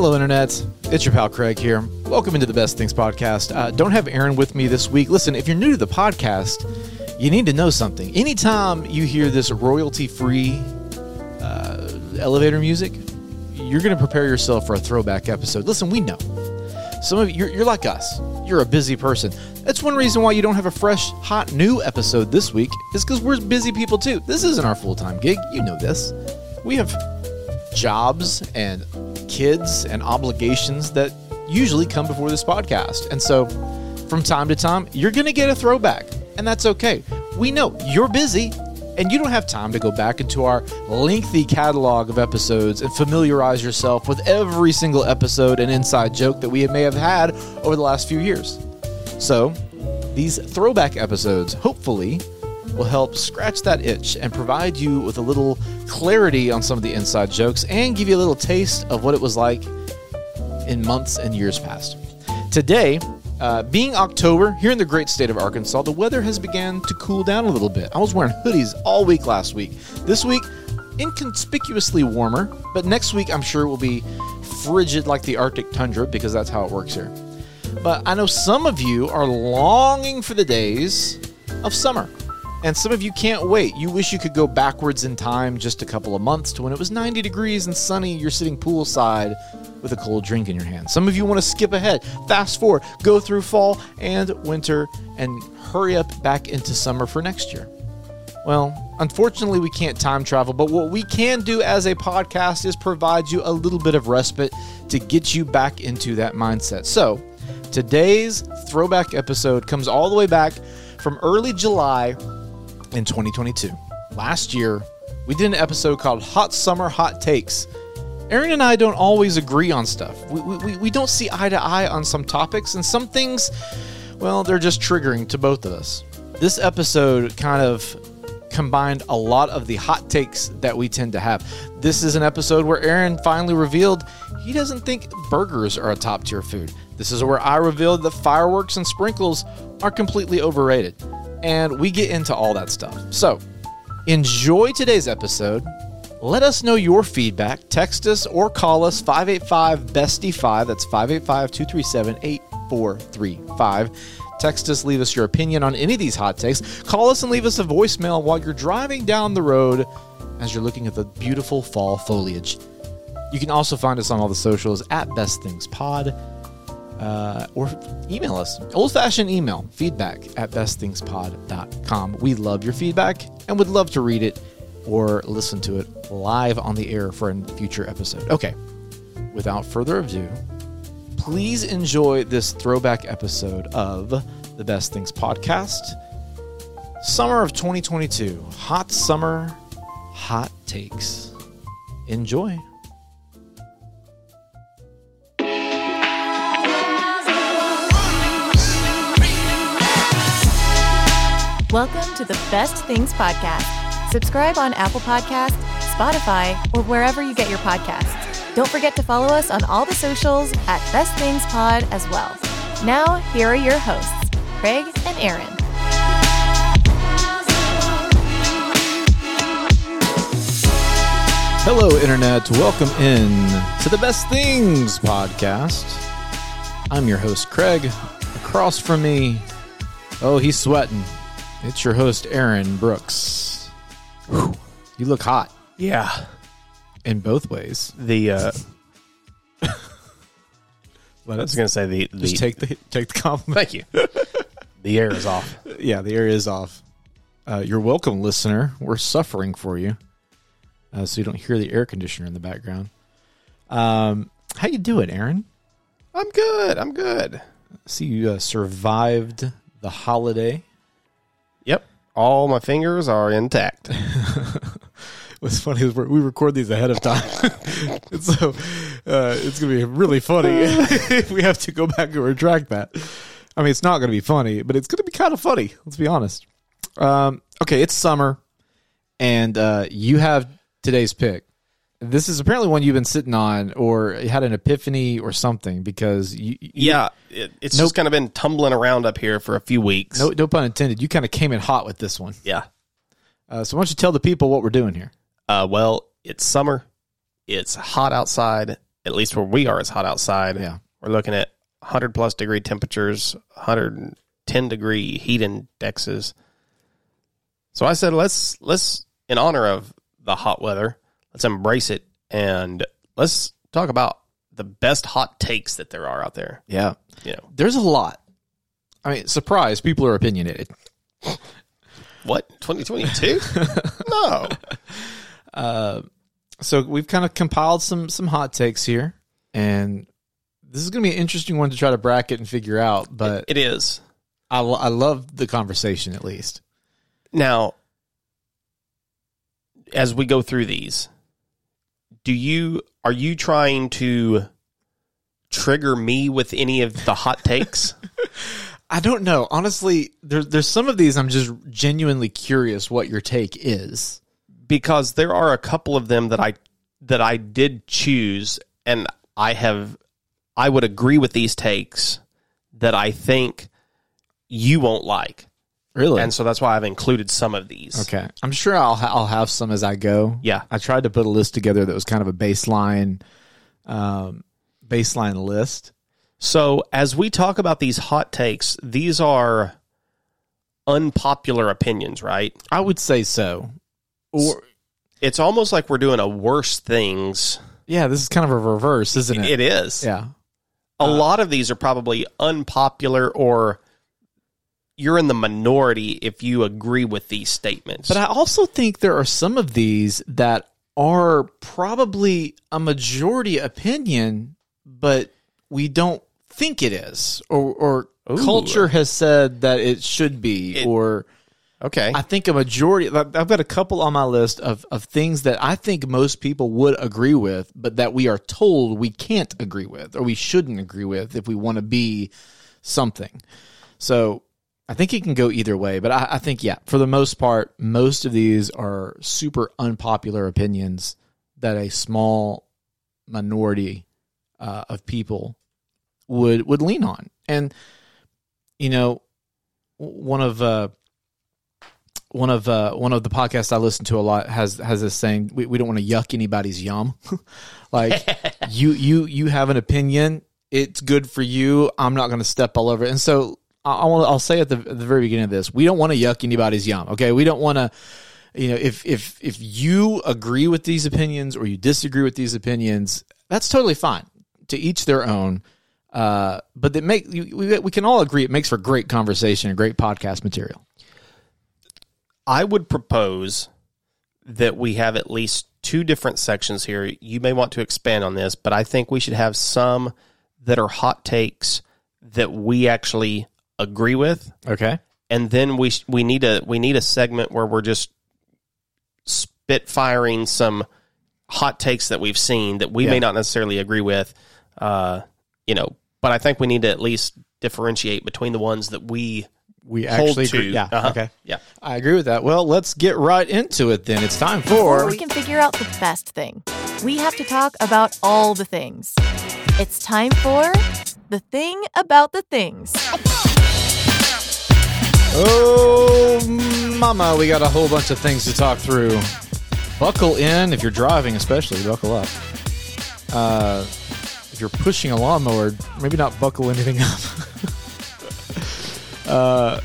Hello, Internet. It's your pal Craig here. Welcome into the Best Things Podcast. Uh, don't have Aaron with me this week. Listen, if you're new to the podcast, you need to know something. Anytime you hear this royalty free uh, elevator music, you're going to prepare yourself for a throwback episode. Listen, we know. Some of you, you're, you're like us. You're a busy person. That's one reason why you don't have a fresh, hot, new episode this week, is because we're busy people too. This isn't our full time gig. You know this. We have jobs and kids and obligations that usually come before this podcast. And so from time to time, you're going to get a throwback, and that's okay. We know you're busy and you don't have time to go back into our lengthy catalog of episodes and familiarize yourself with every single episode and inside joke that we may have had over the last few years. So, these throwback episodes hopefully will help scratch that itch and provide you with a little clarity on some of the inside jokes and give you a little taste of what it was like in months and years past. Today, uh, being October here in the great state of Arkansas, the weather has began to cool down a little bit. I was wearing hoodies all week last week. This week, inconspicuously warmer, but next week I'm sure it will be frigid like the Arctic tundra because that's how it works here. But I know some of you are longing for the days of summer. And some of you can't wait. You wish you could go backwards in time just a couple of months to when it was 90 degrees and sunny. You're sitting poolside with a cold drink in your hand. Some of you want to skip ahead, fast forward, go through fall and winter, and hurry up back into summer for next year. Well, unfortunately, we can't time travel, but what we can do as a podcast is provide you a little bit of respite to get you back into that mindset. So, today's throwback episode comes all the way back from early July in 2022. Last year, we did an episode called Hot Summer Hot Takes. Aaron and I don't always agree on stuff. We, we, we don't see eye to eye on some topics, and some things, well, they're just triggering to both of us. This episode kind of combined a lot of the hot takes that we tend to have. This is an episode where Aaron finally revealed he doesn't think burgers are a top tier food. This is where I revealed that fireworks and sprinkles are completely overrated and we get into all that stuff. So, enjoy today's episode. Let us know your feedback. Text us or call us 585 Bestie 5. That's 585 237 8435. Text us, leave us your opinion on any of these hot takes. Call us and leave us a voicemail while you're driving down the road as you're looking at the beautiful fall foliage. You can also find us on all the socials at Best Things Pod uh, or email us. Old fashioned email, feedback at bestthingspod.com. We love your feedback and would love to read it or listen to it live on the air for a future episode. Okay, without further ado, please enjoy this throwback episode of the Best Things Podcast. Summer of 2022, hot summer, hot takes. Enjoy. Welcome to the Best Things Podcast. Subscribe on Apple Podcasts, Spotify, or wherever you get your podcasts. Don't forget to follow us on all the socials at Best Things Pod as well. Now, here are your hosts, Craig and Aaron. Hello, Internet. Welcome in to the Best Things podcast. I'm your host, Craig. Across from me, oh, he's sweating. It's your host, Aaron Brooks. Whew. You look hot Yeah. in both ways. The uh I was gonna say the, the just take the take the compliment. thank you. the air is off. yeah, the air is off. Uh, you're welcome, listener. We're suffering for you, uh, so you don't hear the air conditioner in the background. Um, how you doing, Aaron? I'm good. I'm good. See, you uh, survived the holiday. Yep. All my fingers are intact. What's funny is we're, record these ahead of time, so uh, it's gonna be really funny if we have to go back and retract that. I mean, it's not gonna be funny, but it's gonna be kind of funny. Let's be honest. Um, okay, it's summer, and uh, you have today's pick. This is apparently one you've been sitting on, or had an epiphany or something, because you, you yeah. It, it's Nope. just kind of been tumbling around up here for a few weeks. no, no pun intended. You kind of came in hot with this one. Yeah. Uh, so why don't you tell the people what we're doing here? Uh well, it's summer. It's hot outside at least where we are, it's hot outside. Yeah. We're looking at 100 plus degree temperatures, 110 degree heat indexes. So I said, let's let's in honor of the hot weather, let's embrace it and let's talk about the best hot takes that there are out there. Yeah. You know, There's a lot. I mean, surprise, people are opinionated. what 2022? no, uh, So we've kind of compiled some some hot takes here, and this is going to be an interesting one to try to bracket and figure out. But it is I, I love the conversation at least. now. As we go through these, do you are you trying to trigger me with any of the hot takes? I don't know. Honestly, there's there's some of these I'm just genuinely curious what your take is. because there are a couple of them that I that I did choose and I have I would agree with these takes that I think you won't like. Really? And so that's why I've included some of these. okay. I'm sure I'll ha- I'll have some as I go. Yeah. I tried to put a list together that was kind of a baseline um baseline list. So as we talk about these hot takes, these are unpopular opinions, right? I would say so. Or It's almost like we're doing a worse things. yeah, this is kind of a reverse, isn't it? It is. yeah. a lot of these are probably unpopular or you're in the minority if you agree with these statements. But I also think there are some of these that are probably a majority opinion, but we don't think it is, or, or culture has said that it should be, It- or okay. I think a majority. I've got a couple on my list of, of things that I think most people would agree with, but that we are told we can't agree with, or we shouldn't agree with if we want to be something. So I think it can go either way, but I, I think yeah, for the most part, most of these are super unpopular opinions that a small minority uh, of people would would lean on, and you know, one of uh, one of uh, one of the podcasts I listen to a lot has has this saying: we, we don't want to yuck anybody's yum. like you you you have an opinion, it's good for you. I'm not going to step all over it. And so I, want I'll say at the, at the very beginning of this, we don't want to yuck anybody's yum. Okay, we don't want to. You know, if if if you agree with these opinions or you disagree with these opinions, that's totally fine. To each their own. Uh, but that make we, we can all agree it makes for great conversation and great podcast material. I would propose that we have at least two different sections here. You may want to expand on this, but I think we should have some that are hot takes that we actually agree with, Okay. and then we we need a we need a segment where we're just spit firing some hot takes that we've seen that we Yeah. may not necessarily agree with. Uh, you know, but I think we need to at least differentiate between the ones that we We hold actually to. agree. Yeah. Uh-huh. Okay. Yeah. I agree with that. Well, let's get right into it then. It's time Before for we can figure out the best thing, we have to talk about all the things. It's time for the thing about the things. Oh, mama, we got a whole bunch of things to talk through. Buckle in if you're driving, especially buckle up. Uh, if you're pushing a lawnmower, maybe not buckle anything up. uh,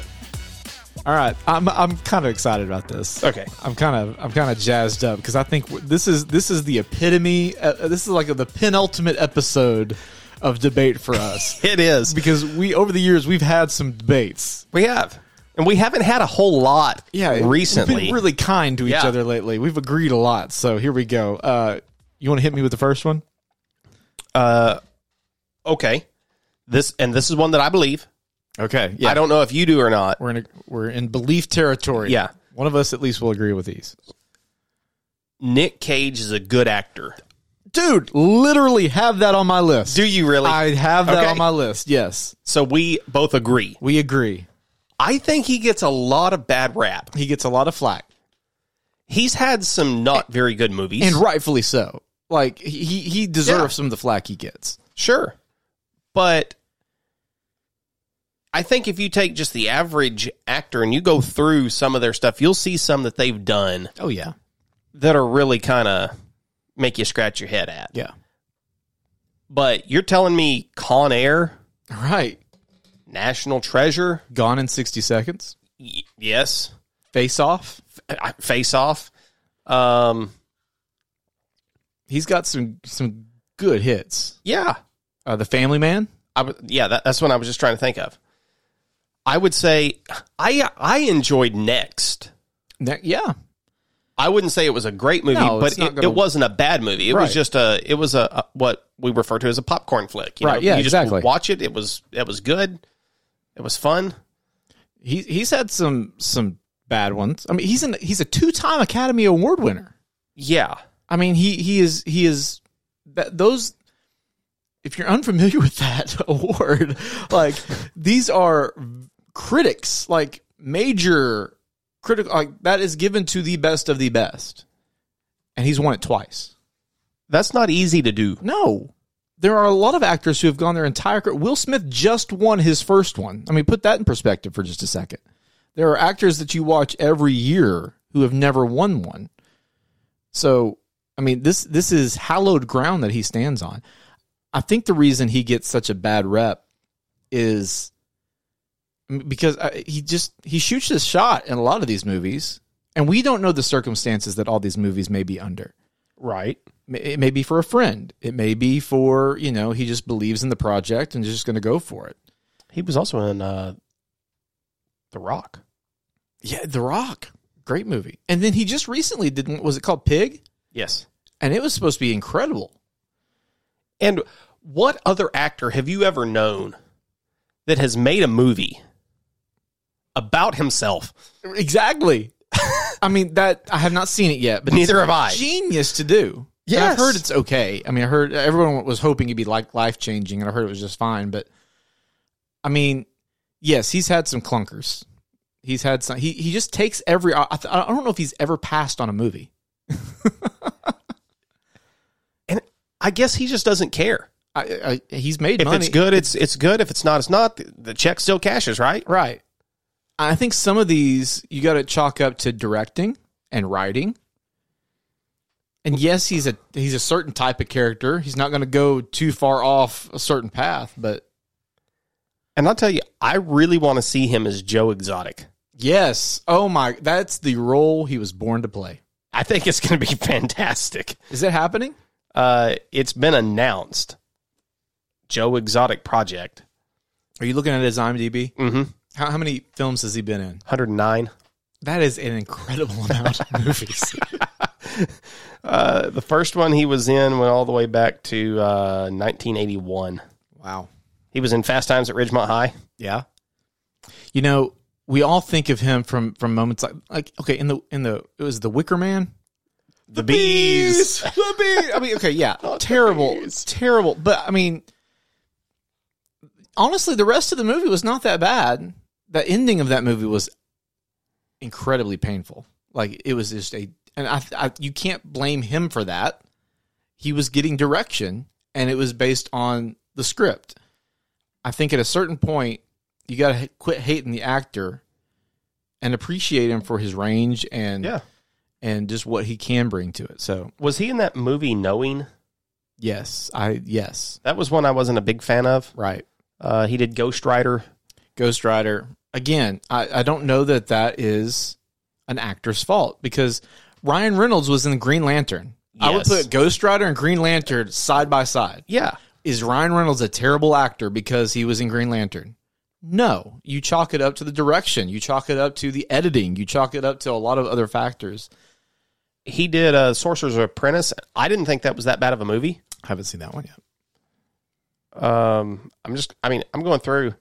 all right, I'm I'm kind of excited about this. Okay. I'm kind of I'm kind of jazzed up because I think this is this is the epitome. Uh, this is like the penultimate episode of debate for us It is. because we over the years we've had some debates. We have. And we haven't had a whole lot Yeah, recently. we've been really kind to each Yeah. other lately. We've agreed a lot. So here we go. Uh, you want to hit me with the first one? uh, okay. This and this is one that I believe. Okay. Yeah. I don't know if you do or not. We're in a, we're in belief territory. Yeah. One of us at least will agree with these. Nic Cage is a good actor. Dude, literally have that on my list. Do you really? I have that Okay. on my list. Yes. so we both agree. We agree. I think he gets a lot of bad rap. He gets a lot of flack. He's had some not very good movies. And rightfully so. Like he he deserves Yeah. some of the flack he gets. Sure. But I think if you take just the average actor and you go through some of their stuff, you'll see some that they've done Oh yeah. that are really kind of make you scratch your head at. Yeah. But you're telling me Con Air, Right. National Treasure, Gone in 60 Seconds. y- yes, Face Off. Face Off. Um, He's got some some good hits. yeah, Uh, the Family Man. I w- yeah, that, that's what I was just trying to think of. I would say I I enjoyed Next. Ne- yeah. I wouldn't say it was a great movie, No, but it, gonna- it wasn't a bad movie. It Right. was just a it was a, a what we refer to as a popcorn flick. You Right, know? yeah, you just exactly. watch it. It was it was good. It was fun. He he's had some some bad ones. I mean, he's an he's a two time Academy Award winner. Yeah, I mean, he he is he is that those. If you're unfamiliar with that award, like these are critics, like major critical, like that is given to the best of the best, and he's won it twice. that's not easy to do. No, there are a lot of actors who have gone their entire career. Will Smith just won his first one. I mean, put that in perspective for just a second. There are actors that you watch every year who have never won one. So, I mean, this this is hallowed ground that he stands on. I think the reason he gets such a bad rep is because uh, he just he shoots his shot in a lot of these movies, and we don't know the circumstances that all these movies may be under. Right. It may be for a friend. It may be for, you know, he just believes in the project and is just going to go for it. He was also in uh, The Rock. Yeah, The Rock. Great movie. And then he just recently did, was it called Pig? Yes. And it was supposed to be incredible. And what other actor have you ever known that has made a movie about himself? Exactly. I mean, that, I have not seen it yet, but Neither have I. Genius to do. Yes. I've heard it's okay. I mean, I heard everyone was hoping it'd be like life changing, and I heard it was just fine. But I mean, yes, he's had some clunkers. He's had some. He he just takes every. I, I I don't know if he's ever passed on a movie. And I guess he just doesn't care. I, I, he's made If money. it's good, it's it's good. If it's not, it's not. The, the check still cashes, right? right? I think some of these you got to chalk up to directing and writing. And yes, he's a he's a certain type of character. He's not going to go too far off a certain path, but And I'll tell you, I really want to see him as Joe Exotic. yes, oh my, that's the role he was born to play. I think it's going to be fantastic. Is it happening? Uh, it's been announced. Joe Exotic Project. Are you looking at his IMDb? Mm-hmm. How, how many films has he been in? 109. That is an incredible amount of movies. Uh, the first one he was in went all the way back to uh, 1981. Wow. He was in Fast Times at Ridgemont High. Yeah. You know, we all think of him from from moments like like okay, in the in the it was the Wicker Man. The Bees. The bees. I mean, okay, yeah. terrible. It's terrible. But I mean honestly, the rest of the movie was not that bad. The ending of that movie was incredibly painful. Like it was just a and I, I you can't blame him for that. He was getting direction and it was based on the script. I think at a certain point you got to quit hating the actor and appreciate him for his range and Yeah. and just what he can bring to it. So, Was he in that movie Knowing? yes, I yes, That was one I wasn't a big fan of. right. Uh, he did Ghost Rider. Ghost Rider. Again, I, I don't know that that is an actor's fault because Ryan Reynolds was in Green Lantern. I would Yes. put Ghost Rider and Green Lantern side by side. Yeah. Is Ryan Reynolds a terrible actor because he was in Green Lantern? No. You chalk it up to the direction. You chalk it up to the editing. You chalk it up to a lot of other factors. He did uh, Sorcerer's Apprentice. I didn't think that was that bad of a movie. I haven't seen that one yet. Um, I'm just, I mean, I'm going through.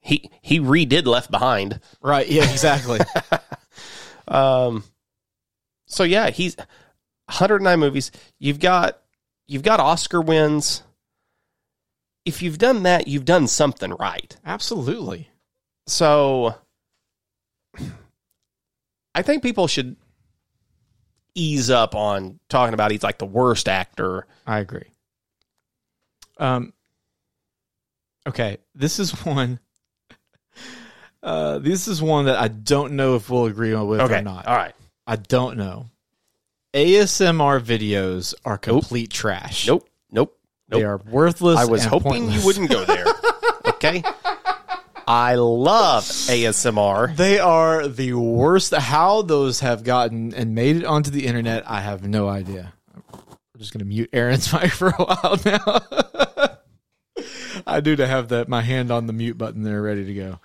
He he redid Left Behind. Right. Yeah, exactly. Um, so yeah, he's 109 movies. You've got you've got Oscar wins. If you've done that, you've done something right. Absolutely. So I think people should ease up on talking about he's like the worst actor. I agree. Um. Okay, this is one. Uh, this is one that I don't know if we'll agree on with Okay, or not. all right. I don't know. ASMR videos are complete trash. Nope, nope, They are worthless. I was hoping pointless. you wouldn't go there. Okay. I love ASMR. They are the worst. How those have gotten and made it onto the internet, I have no idea. I'm just gonna mute Aaron's mic for a while now. I do to have that my hand on the mute button there, ready to go.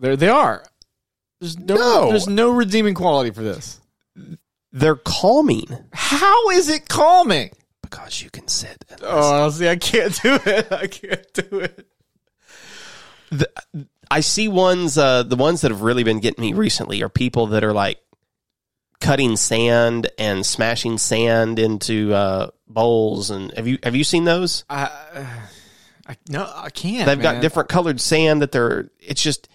There they are. There's no, No. there's no redeeming quality for this. They're calming How is it calming? because you can sit. And Oh, see, I can't do it. I can't do it. I see ones, uh, the ones that have really been getting me recently are people that are like cutting sand and smashing sand into uh, bowls. And have you have you seen those? I, I no, I can't. They've man. got different colored sand that they're. It's just.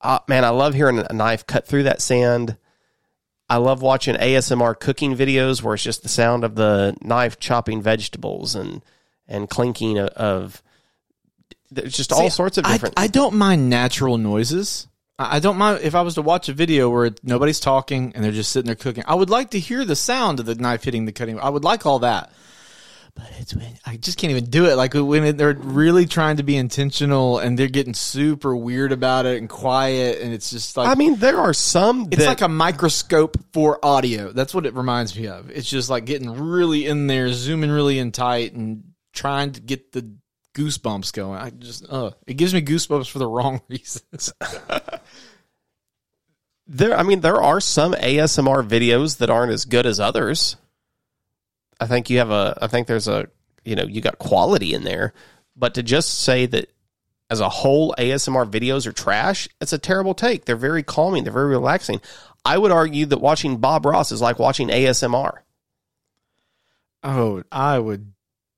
Uh, man, I love hearing a knife cut through that sand. I love watching ASMR cooking videos where it's just the sound of the knife chopping vegetables and and clinking of. of there's just all sorts of different. I, don't mind natural noises. I I don't mind if I was to watch a video where nobody's talking and they're just sitting there cooking. I would like to hear the sound of the knife hitting the cutting. I would like all that. But it's when I just can't even do it. Like when they're really trying to be intentional and they're getting super weird about it and quiet, and it's just like I mean, there are some. it's like a microscope for audio. That's what it reminds me of. It's just like getting really in there, zooming really in tight, and trying to get the goosebumps going. I just, uh, it gives me goosebumps for the wrong reasons. there i mean there are some asmr videos that aren't as good as others i think you have a i think there's a you know you got quality in there but to just say that as a whole asmr videos are trash it's a terrible take they're very calming they're very relaxing i would argue that watching bob ross is like watching asmr Oh, I would.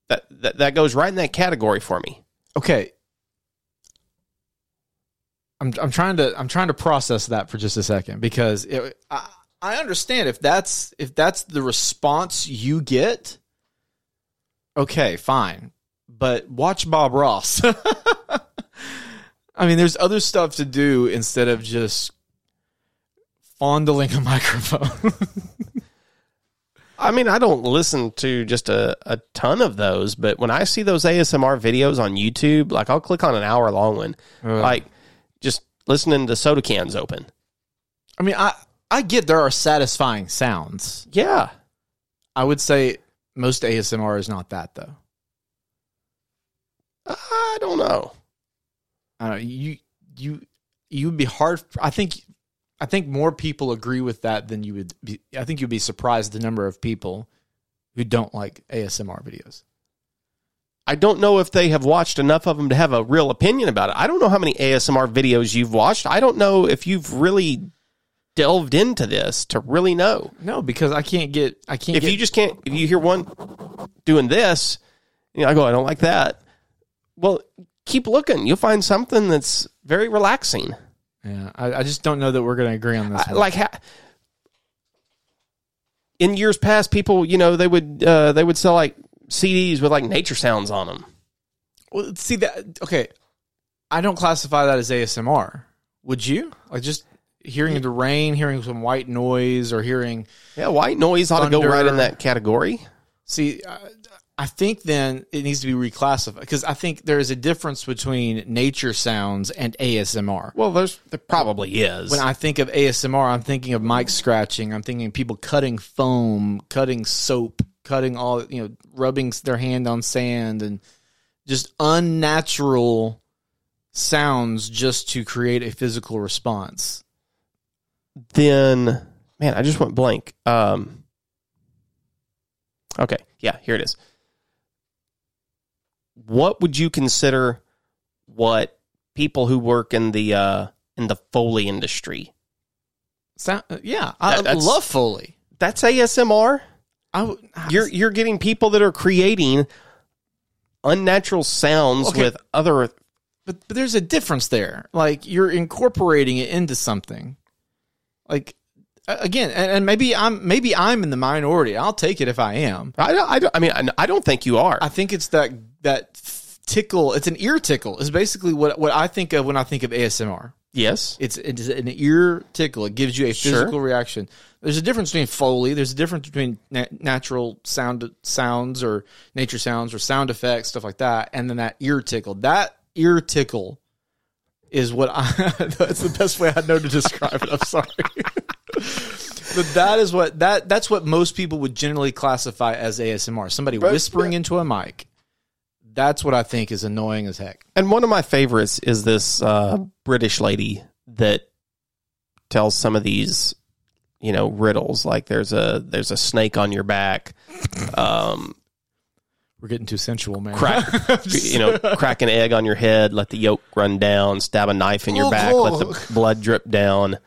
that that, that goes right in that category for me Okay. I'm I'm trying to I'm trying to process that for just a second because it, I I understand if that's if that's the response you get. Okay, fine, but watch Bob Ross. I mean, there's other stuff to do instead of just fondling a microphone. I mean, I don't listen to just a, a ton of those, but when I see those ASMR videos on YouTube, like I'll click on an hour long one, like just listening to soda cans open. I mean, I I get there are satisfying sounds. Yeah. I would say most ASMR is not that though. I don't know. I don't know, you you you would be hard. I think I think more people agree with that than you would. Be, I think you'd be surprised the number of people who don't like ASMR videos. I don't know if they have watched enough of them to have a real opinion about it. I don't know how many ASMR videos you've watched. I don't know if you've really delved into this to really know. No, because I can't get. I can't. If get, you just can't, if you hear one doing this, you know, I go, I don't like that. Well, keep looking. You'll find something that's very relaxing. yeah, I, I just don't know that we're going to agree on this. I- like ha- in years past, people, you know, they would uh, they would sell like CDs with like nature sounds on them. well, see that. Okay, I don't classify that as ASMR. Would you? Like just hearing the rain, hearing some white noise, or hearing Yeah, white noise ought to go right in that category. See, I, I think then it needs to be reclassified because I think there is a difference between nature sounds and ASMR. Well, there's there probably is. When I think of ASMR, I'm thinking of mic scratching. I'm thinking of people cutting foam, cutting soap, cutting all, you know, rubbing their hand on sand and just unnatural sounds just to create a physical response. Then man, I just went blank. Um, okay, yeah, here it is. What would you consider what people who work in the uh, in the Foley industry? Sound, yeah, I That- love Foley. That's ASMR. I, would- You're you're getting people that are creating unnatural sounds Okay. with other. but, but there's a difference there. Like you're incorporating it into something. Like again, and, and maybe I'm maybe I'm in the minority. I'll take it if I am. I don't, I, don't, I mean I, don't think you are. I think it's that that tickle. It's an ear tickle. Is basically what what I think of when I think of ASMR. Yes. It's it's an ear tickle. It gives you a Sure. physical reaction. There's a difference between foley. There's a difference between na- natural sound sounds or nature sounds or sound effects stuff like that, and then that ear tickle. That ear tickle is what I. that's the best way I know to describe it. I'm sorry, but that is what that that's what most people would generally classify as ASMR. Somebody whispering into a mic. That's what I think is annoying as heck. And one of my favorites is this uh, British lady that tells some of these, you know, riddles. Like there's a there's a snake on your back. Um, We're getting too sensual, man. crack, you know, crack an egg on your head, let the yolk run down, stab a knife in your back, let the blood drip down.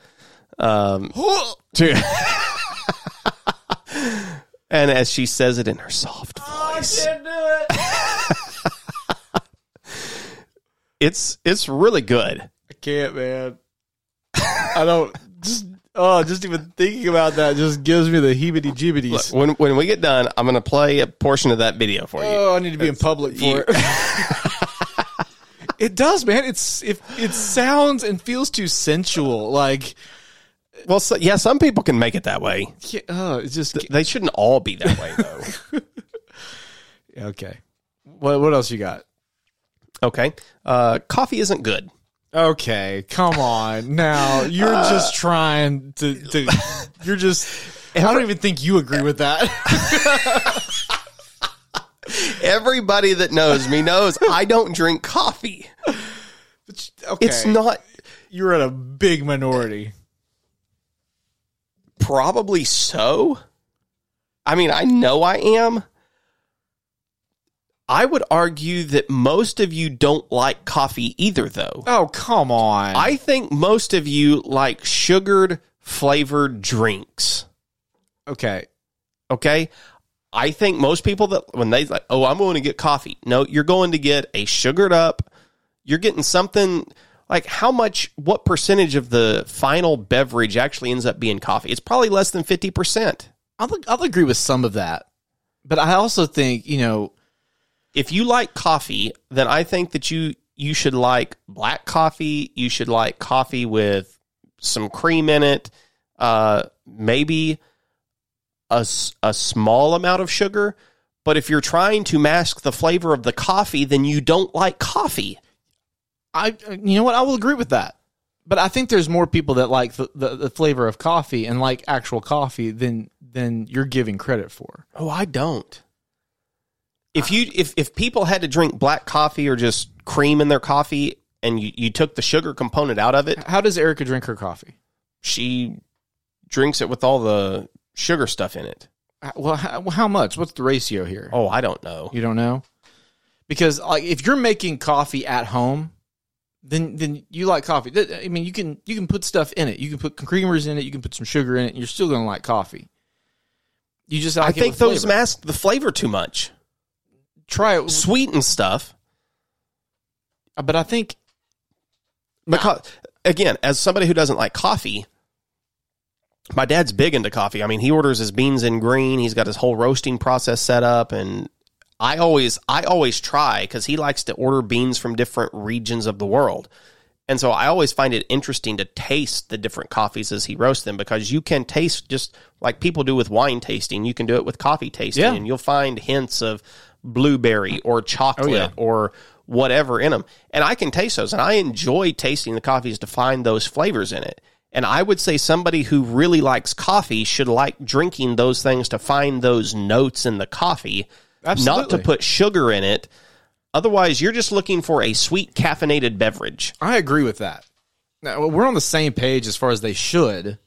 Um, to- and as she says it in her soft voice, it's it's really good. I can't, man. I don't just oh, just even thinking about that just gives me the heebity jeebities. When when we get done, I'm going to play a portion of that video for you. Oh, I need to be in public for you- it. it does, man. It's it it sounds and feels too sensual. Like Well, so, yeah, some people can make it that way. yeah, oh, it's just They shouldn't all be that way, though. okay. What what else you got? okay, uh, coffee isn't good. Okay, come on. Now you're uh, just trying to, to you're just I don't even think you agree with that. Everybody that knows me knows I don't drink coffee. okay. It's not you're in a big minority. probably so. I mean, I know I am. I would argue that most of you don't like coffee either, though. Oh, come on. I think most of you like sugared flavored drinks. okay. Okay. I think most people that when they like, oh, I'm going to get coffee. No, you're going to get a sugared up. You're getting something like how much, what percentage of the final beverage actually ends up being coffee? It's probably less than 50%. I'll I'll agree with some of that. But I also think, you know, If you like coffee, then I think that you, you should like black coffee. You should like coffee with some cream in it. Uh, maybe a small amount of sugar. But if you're trying to mask the flavor of the coffee, then you don't like coffee. I you know what? I will agree with that. But I think there's more people that like the, the, the flavor of coffee and like actual coffee than than you're giving credit for. Oh, I don't. If you if if people had to drink black coffee or just cream in their coffee and you, you took the sugar component out of it, How does Erica drink her coffee? she drinks it with all the sugar stuff in it. Uh, Well, how, how much? What's the ratio here? Oh, I don't know. You don't know? Because like if you're making coffee at home, then then you like coffee. Th- I mean, you can you can put stuff in it. You can put creamers in it. You can put some sugar in it. And you're still going to like coffee. You just like I think those mask the flavor too much. Try it, Sweeten stuff. Uh, but I think Because again, as somebody who doesn't like coffee, my dad's big into coffee. I mean, he orders his beans in green. He's got his whole roasting process set up, and I always, I always try because he likes to order beans from different regions of the world, and so I always find it interesting to taste the different coffees as he roasts them because you can taste just like people do with wine tasting. You can do it with coffee tasting, Yeah. and you'll find hints of blueberry mm. or oh, chocolate yeah. or whatever in them. And I can taste those and I enjoy tasting the coffees to find those flavors in it. And I would say somebody who really likes coffee should like drinking those things to find those notes in the coffee, not to put sugar in it. Otherwise, you're just looking for a sweet caffeinated beverage. I agree with that. Now, we're on the same page as far as they should,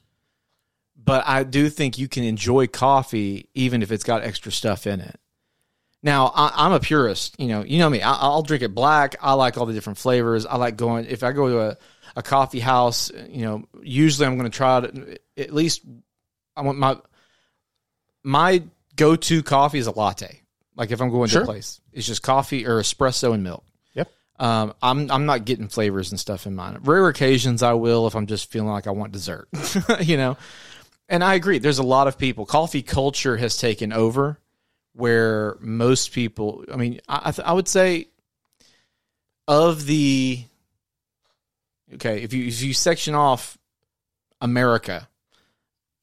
but I do think you can enjoy coffee even if it's got extra stuff in it. Now, I, I'm a purist. You know, you know me. I, I'll drink it black. I like all the different flavors. I like going. If I go to a, a coffee house, you know, usually I'm going to try it. At least I want my my go to coffee is a latte. Like if I'm going to a place, it's just coffee or espresso and milk. Yep. Um, I'm I'm not getting flavors and stuff in mine. Rare occasions I will if I'm just feeling like I want dessert, you know. And I agree. There's a lot of people. Coffee culture has taken over, where most people. I mean, I I, would say of the Okay, if you if you section off America,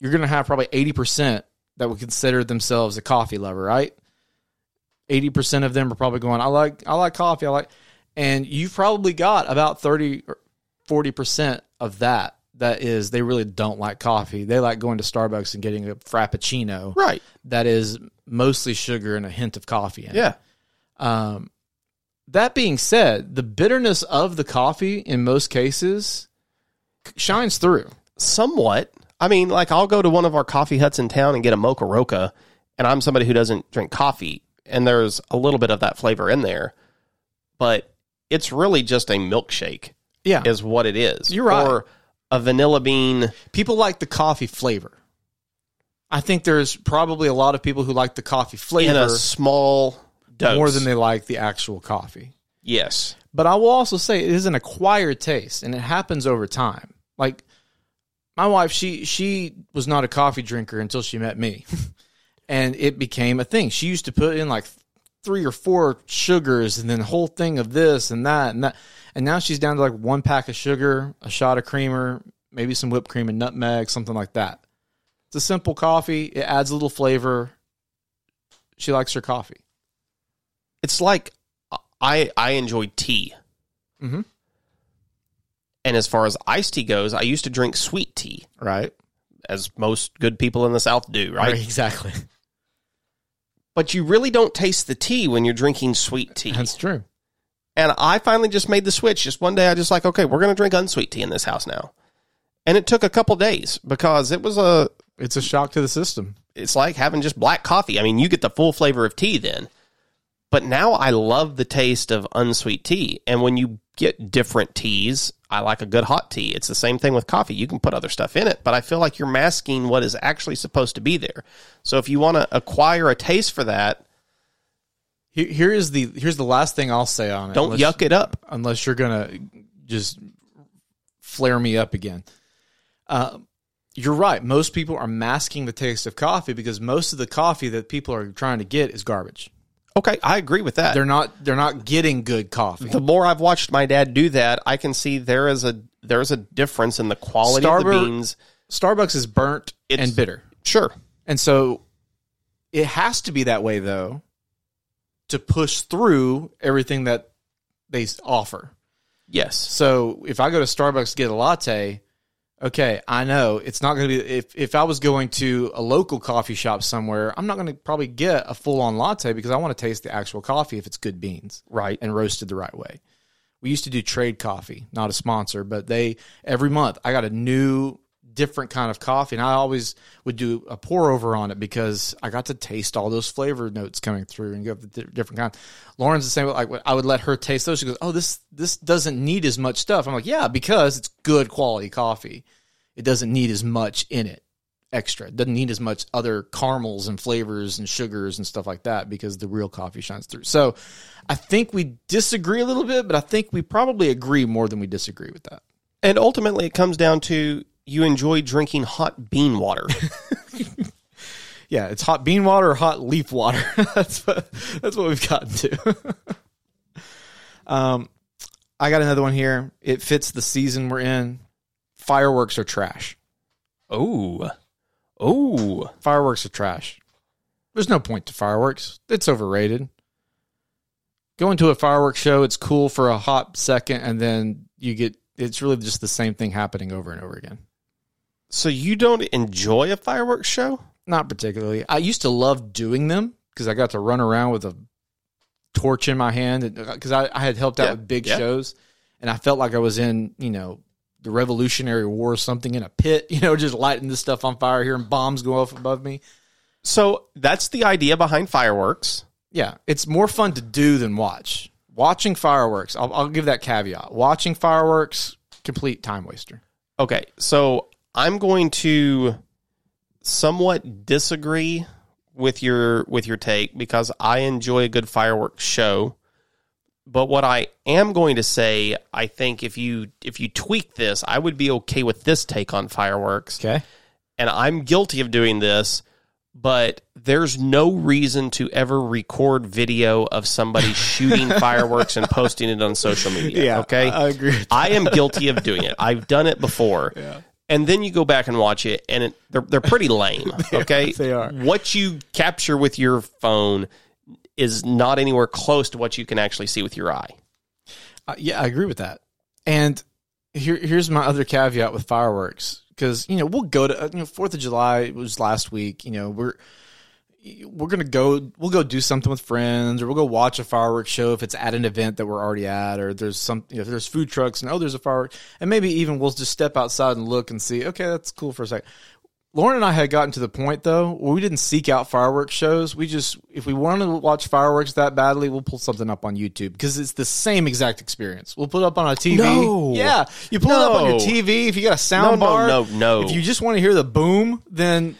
you're going to have probably 80% that would consider themselves a coffee lover, right? 80% of them are probably going, I like I like coffee, I like and you've probably got about 30 or 40% of that that is they really don't like coffee. They like going to Starbucks and getting a frappuccino Right. that is mostly sugar and a hint of coffee in it. Yeah. Um, that being said, the bitterness of the coffee in most cases shines through. Somewhat. I mean, like I'll go to one of our coffee huts in town and get a mocha roca, and I'm somebody who doesn't drink coffee, and there's a little bit of that flavor in there, but it's really just a milkshake, Yeah. is what it is. You're right. Or a vanilla bean. people like the coffee flavor. I think there's probably a lot of people who like the coffee flavor in a small dose. more than they like the actual coffee. Yes. But I will also say it is an acquired taste and it happens over time. Like my wife, she she was not a coffee drinker until she met me. and it became a thing. She used to put in like three or four sugars and then a whole thing of this and that and that. And now she's down to like one pack of sugar, a shot of creamer, maybe some whipped cream and nutmeg, something like that. It's a simple coffee. It adds a little flavor. She likes her coffee. It's like I I enjoy tea. Mm-hmm. And as far as iced tea goes, I used to drink sweet tea, Right? as most good people in the South do, right? Exactly. But you really don't taste the tea when you're drinking sweet tea. That's true. And I finally just made the switch. Just one day, I just like, okay, we're going to drink unsweet tea in this house now. And it took a couple days because it was a, It's a shock to the system. it's like having just black coffee. I mean, you get the full flavor of tea then. But now I love the taste of unsweet tea. And when you get different teas, I like a good hot tea. It's the same thing with coffee. You can put other stuff in it, but I feel like you're masking what is actually supposed to be there. So if you want to acquire a taste for that, Here, here is the here's the last thing I'll say on it. don't unless, yuck it up. unless you're gonna just flare me up again. Uh, you're right. Most people are masking the taste of coffee because most of the coffee that people are trying to get is garbage. Okay, I agree with that. They're not they're not getting good coffee. the more I've watched my dad do that, I can see there is a there is a difference in the quality of the beans. Starbucks is burnt It's- and bitter. Sure. And so it has to be that way though to push through everything that they offer. Yes. So if I go to Starbucks to get a latte, okay, I know it's not going to be. If if I was going to a local coffee shop somewhere, I'm not going to probably get a full on latte because I want to taste the actual coffee if it's good beans Right. and roasted the right way. We used to do trade coffee, not a sponsor, but they every month I got a new different kind of coffee and I always would do a pour over on it because I got to taste all those flavor notes coming through and get the di- different kind. Lauren's the same like I would let her taste those she goes, "Oh, this this doesn't need as much stuff." I'm like, "Yeah, because it's good quality coffee. It doesn't need as much in it." Extra. It doesn't need as much other caramels and flavors and sugars and stuff like that because the real coffee shines through. So I think we disagree a little bit, but I think we probably agree more than we disagree with that. And ultimately, it comes down to you enjoy drinking hot bean water. Yeah, it's hot bean water or hot leaf water. that's what that's what we've gotten to. um, I got another one here. It fits the season we're in. Fireworks are trash. oh, oh, Fireworks are trash. There's no point to fireworks. It's overrated. Going to a fireworks show, it's cool for a hot second, and then you get it's really just the same thing happening over and over again. So you don't enjoy a fireworks show? Not particularly. I used to love doing them because I got to run around with a torch in my hand because uh, I, I had helped out Yeah, with big yeah. shows, and I felt like I was in you know the Revolutionary War or something in a pit, you know, just lighting this stuff on fire here and bombs go off above me. So that's the idea behind fireworks. Yeah, it's more fun to do than watch. Watching fireworks, I'll, I'll give that caveat. Watching fireworks, complete time waster. Okay, so I'm going to somewhat disagree with your with your take because I enjoy a good fireworks show. But what I am going to say, I think if you if you tweak this, I would be okay with this take on fireworks. Okay. And I'm guilty of doing this, but there's no reason to ever record video of somebody shooting fireworks and posting it on social media. okay, I agree. I am guilty of doing it. I've done it before. And then you go back and watch it, and it, they're they're pretty lame. Okay, they are. What you capture with your phone is not anywhere close to what you can actually see with your eye. Uh, yeah, I agree with that. And here, here's my other caveat with fireworks because you know we'll go to uh, you know Fourth of July was last week. You know we're we're gonna go we'll go do something with friends or we'll go watch a fireworks show if it's at an event that we're already at or there's some you know, if there's food trucks and oh there's a firework and maybe even we'll just step outside and look and see okay that's cool for a second. Lauren and I had gotten to the point though where we didn't seek out fireworks shows. We just if we wanted to watch fireworks that badly, we'll pull something up on YouTube because it's the same exact experience. We'll put it up on a TV. No. Yeah, you pull it up on your TV if you got a sound No, no, bar. no, no. If you just want to hear the boom, then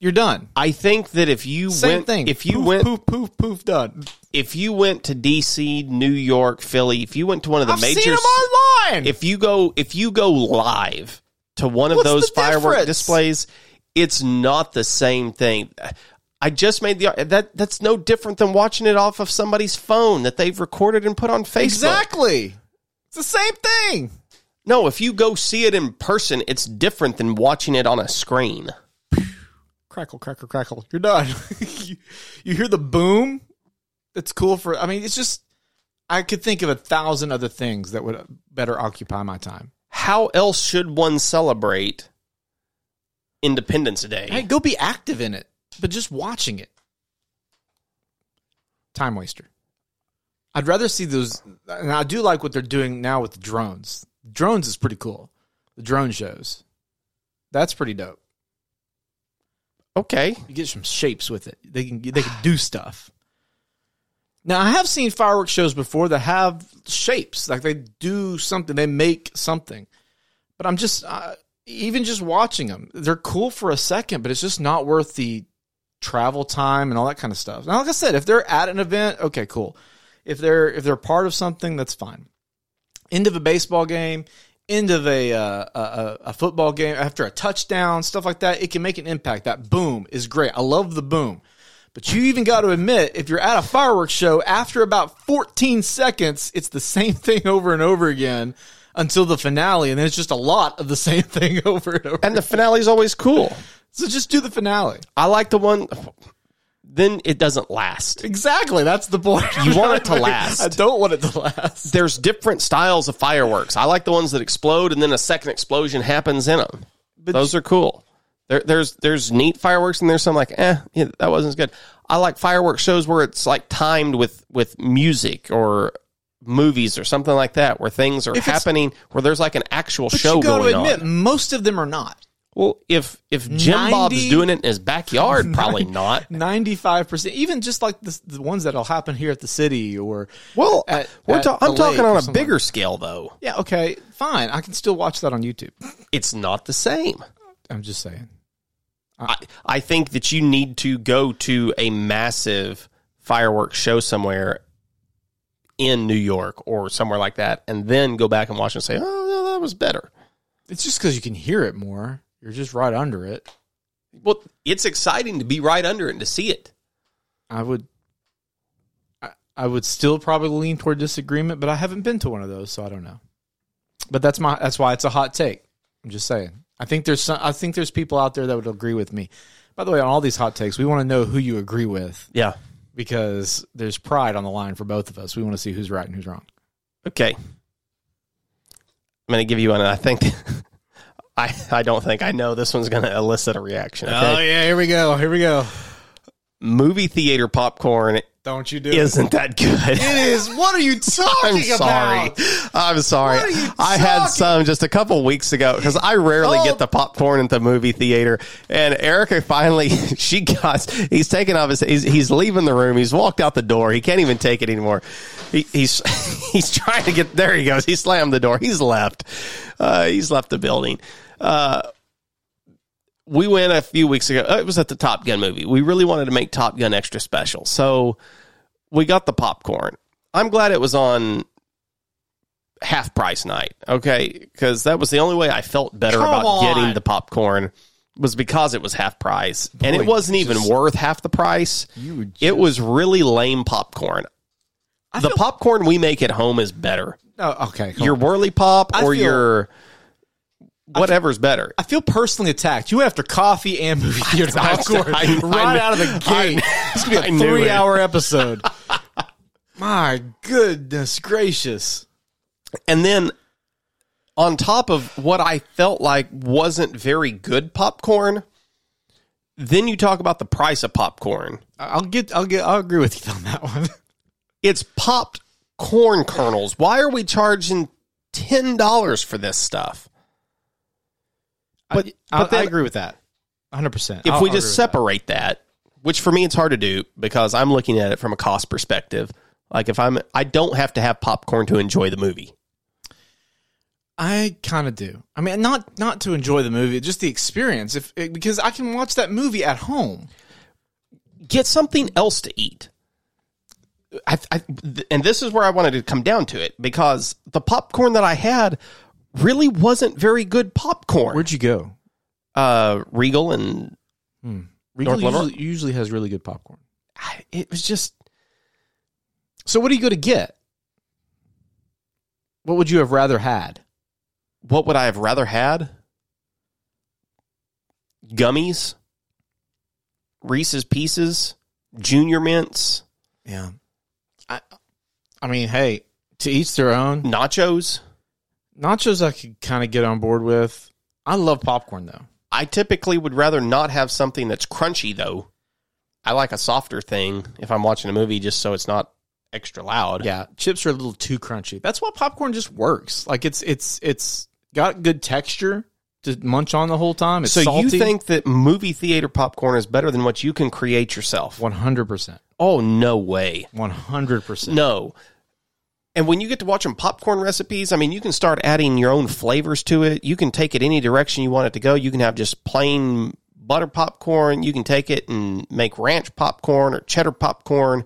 you're done. I think that if you Same went, thing. if you poof, went, poof poof poof done. if you went to DC, New York, Philly, if you went to one of the I've major, seen them online. if you go, if you go live to one of those firework difference? displays, it's not the same thing. I just made the that that's no different than watching it off of somebody's phone that they've recorded and put on Facebook. exactly, it's the same thing. No, if you go see it in person, it's different than watching it on a screen. Crackle, crackle, crackle. You're done. you, you hear the boom. That's cool for. I mean, it's just. I could think of a thousand other things that would better occupy my time. How else should one celebrate Independence Day? Hey, go be active in it, but just watching it. Time waster. I'd rather see those. And I do like what they're doing now with the drones. Drones is pretty cool. The drone shows. That's pretty dope. Okay. You get some shapes with it. They can they can do stuff. Now I have seen fireworks shows before that have shapes, like they do something, they make something. But I'm just uh, even just watching them, they're cool for a second, but it's just not worth the travel time and all that kind of stuff. Now, like I said, if they're at an event, okay, cool. If they're if they're part of something, that's fine. End of a baseball game, end of a, uh, a a- football game, after a touchdown, stuff like that, it can make an impact. That boom is great. I love the boom. But you even got to admit, if you're at a fireworks show, after about 14 seconds, it's the same thing over and over again until the finale, and then it's just a lot of the same thing over and over. And the finale's always cool. so just do the finale. I like the one. Then it doesn't last. Exactly. That's the point. You want it to last. I don't want it to last. There's different styles of fireworks. I like the ones that explode and then a second explosion happens in them. Those are cool. There, there's there's neat fireworks and there's some like eh yeah, that wasn't as good. I like fireworks shows where it's like timed with with music or movies or something like that where things are happening where there's like an actual But show you going admit, on. most of them are not. Well, if if Jim Bob's doing it in his backyard, probably not. Ninety-five percent, even just like the, the ones that'll happen here at the city or Well, at- we're at ta- I'm talking on a bigger scale though. yeah, okay, fine. I can still watch that on YouTube. It's not the same. I'm just saying. I, I think that you need to go to a massive fireworks show somewhere in New York or somewhere like that, and then go back and watch and say, "Oh, no, that was better." It's just because you can hear it more. You're just right under it. Well, it's exciting to be right under it and to see it. I would, I, I would still probably lean toward disagreement, but I haven't been to one of those, so I don't know. But that's my that's why it's a hot take. I'm just saying. I think there's some, I think there's people out there that would agree with me. By the way, on all these hot takes, we want to know who you agree with Yeah. because there's pride on the line for both of us. We want to see who's right and who's wrong. Okay. I'm going to give you one. and I think I I don't think I know this one's going to elicit a reaction. Okay? yeah, here we go. Here we go. Movie theater popcorn Don't you do isn't that good. It is. What are you talking I'm sorry. about? I'm sorry. Are you I had some just a couple weeks ago because I rarely Oh. get the popcorn at the movie theater. And Erica finally, she got, he's taking off his, he's, he's leaving the room. He's walked out the door. He can't even take it anymore. He, he's, he's trying to get, there he goes. He slammed the door. He's left. Uh, he's left the building. Uh, we went a few weeks ago. uh, It was at the Top Gun movie. We really wanted to make Top Gun extra special. So we got the popcorn. I'm glad it was on half price night. Okay. Cause that was the only way I felt better Come about on. getting the popcorn was because it was half price, and it wasn't even just- worth half the price. Were It was really lame popcorn. the popcorn we make at home is better. Oh, okay. Your on. Whirley Pop or feel- your whatever's better. I feel personally attacked. You went after coffee and movie theater I- popcorn I- I right knew- out of the gate. This could be a three-hour episode. My goodness gracious! And then on top of what I felt like wasn't very good popcorn, then you talk about the price of popcorn. I'll get. I'll get. I'll agree with you on that one. It's popped corn kernels. Why are we charging ten dollars for this stuff? But- I, but then- I agree with that. 100. percent If we just separate that, which for me it's hard to do because I'm looking at it from a cost perspective. Like if I'm, I don't have to have popcorn to enjoy the movie. I kind of do. I mean, not not to enjoy the movie, just the experience. If because I can watch that movie at home. Get something else to eat. I, I, and this is where I wanted to come down to it because the popcorn that I had really wasn't very good popcorn. Where'd you go? uh, Regal and Regal North usually, usually has really good popcorn. It was just So what do you go to get? What would you have rather had? what would I have rather had? Gummies, Reese's Pieces, Junior Mints, Yeah. I I mean, hey, to each their own. nachos. Nachos I could kind of get on board with. I love popcorn though. I typically would rather not have something that's crunchy though. I like a softer thing if I'm watching a movie just so it's not extra loud. Yeah, chips are a little too crunchy. That's why popcorn just works. Like it's it's it's got good texture to munch on the whole time. It's So salty. you think that movie theater popcorn is better than what you can create yourself? 100%. Oh no way. 100%. No. And when you get to watching popcorn recipes, I mean, you can start adding your own flavors to it. You can take it any direction you want it to go. You can have just plain butter popcorn. You can take it and make ranch popcorn or cheddar popcorn.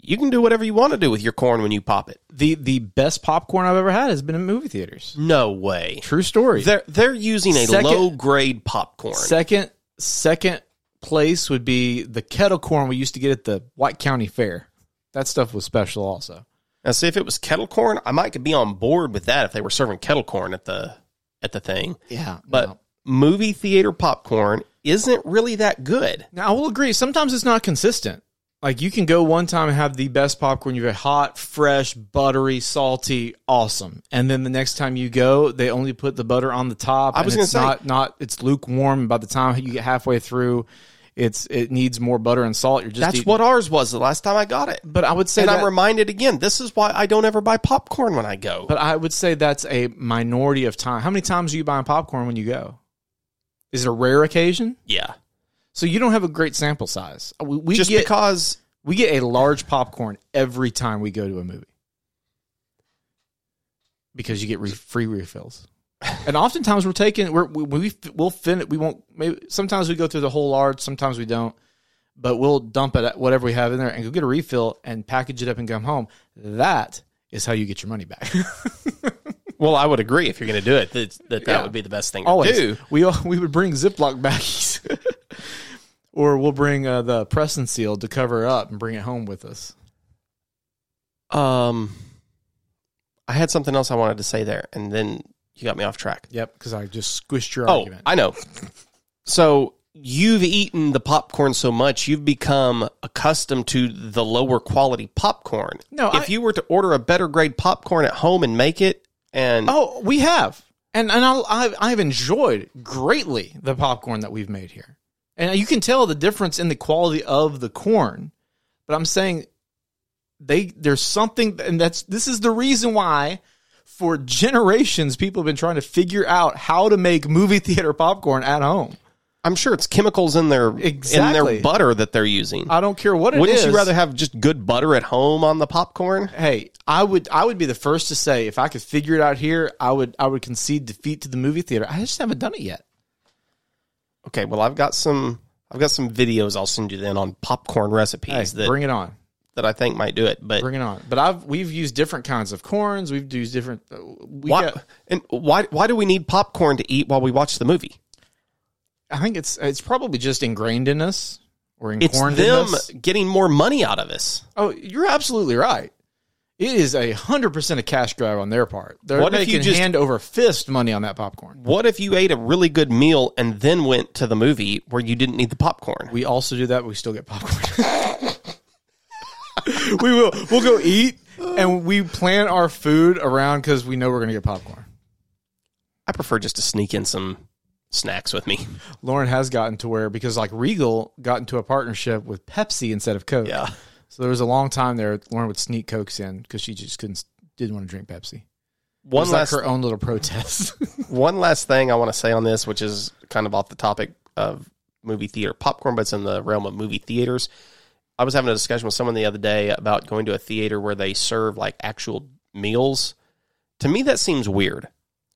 You can do whatever you want to do with your corn when you pop it. The the best popcorn I've ever had has been in movie theaters. No way. True story. They're they're using a Second- low grade popcorn. Second second place would be the kettle corn we used to get at the White County Fair. That stuff was special also. Now, see if it was kettle corn, I might could be on board with that if they were serving kettle corn at the at the thing. Yeah. But movie theater popcorn isn't really that good. Now I will agree. Sometimes it's not consistent. Like you can go one time and have the best popcorn. you've get hot, fresh, buttery, salty, awesome. And then the next time you go, they only put the butter on the top. I was and gonna it's say- not not it's lukewarm. By the time you get halfway through, it's it needs more butter and salt. You're just That's eating- what ours was the last time I got it. But I would say and that, I'm reminded again, this is why I don't ever buy popcorn when I go. But I would say that's a minority of time. How many times are you buying popcorn when you go? Is it a rare occasion? yeah. So you don't have a great sample size. We, we Just get because we get a large popcorn every time we go to a movie because you get re- free refills. And oftentimes we're taking we're, we we we'll fin we won't maybe sometimes we go through the whole large sometimes we don't but we'll dump it at whatever we have in there and go get a refill and package it up and come home. That is how you get your money back. well, I would agree if you're going to do it that that, Yeah. would be the best thing to do. We we would bring Ziploc baggies, or we'll bring uh, the press and seal to cover it up and bring it home with us. Um, I had something else I wanted to say there, and then you got me off track. Yep, because I just squished your Oh, argument. I know. So you've eaten the popcorn so much, you've become accustomed to the lower quality popcorn. No, if I- you were to order a better grade popcorn at home and make it, and oh, we have, and and I'll, I've I've enjoyed greatly the popcorn that we've made here, and you can tell the difference in the quality of the corn. But I'm saying they there's something, and that's this is the reason why. For generations, people have been trying to figure out how to make movie theater popcorn at home. I'm sure it's chemicals in their in their butter that they're using. I don't care what it Wouldn't is. you rather have just good butter at home on the popcorn? Hey, I would I would be the first to say if I could figure it out here, I would I would concede defeat to the movie theater. I just haven't done it yet. Okay, well I've got some I've got some videos I'll send you then on popcorn Hey, recipes that bring it on, that I think might do it. But bring it on. But I've we've used different kinds of corns. We've used different. uh, We why got- and why why do we need popcorn to eat while we watch the movie? I think it's it's probably just ingrained in us or It's incorned in them us. getting more money out of us. Oh, you're absolutely right. It is a hundred percent a cash grab on their part. They're What if making you just- hand over fist money on that popcorn. What if you ate a really good meal and then went to the movie where you didn't need the popcorn? We also do that. But we still get popcorn. we will. We'll go eat, and we plan our food around because we know we're gonna get popcorn. I prefer just to sneak in some snacks with me. Lauren has gotten to where because like Regal got into a partnership with Pepsi instead of Coke. Yeah. So there was a long time there. Lauren would sneak Cokes in because she just couldn't didn't want to drink Pepsi. It One was like her own little protest. one last thing I want to say on this, which is kind of off the topic of movie theater popcorn, but it's in the realm of movie theaters. I was having a discussion with someone the other day about going to a theater where they serve like actual meals. To me, that seems weird.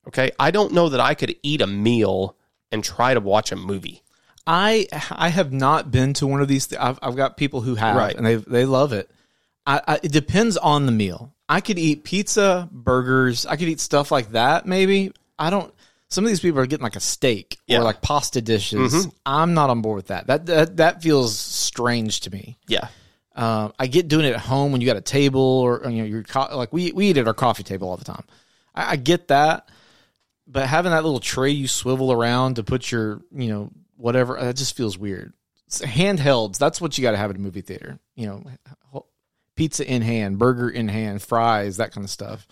Okay. I don't know that I could eat a meal and try to watch a movie. I I have not been to one of these. Th- I've, I've got people who have, Right. and they they love it. I, I it depends on the meal. I could eat pizza, burgers. I could eat stuff like that. Maybe I don't. Some of these people are getting like a steak Yeah. or like pasta dishes. I'm not on board with that. That that that feels strange to me. Yeah. Um, I get doing it at home when you got a table or you know you're co- like we we eat at our coffee table all the time. I, I get that, but having that little tray you swivel around to put your you know whatever that just feels weird. It's handhelds, that's what you got to have at a movie theater. You know, pizza in hand, burger in hand, fries, that kind of stuff.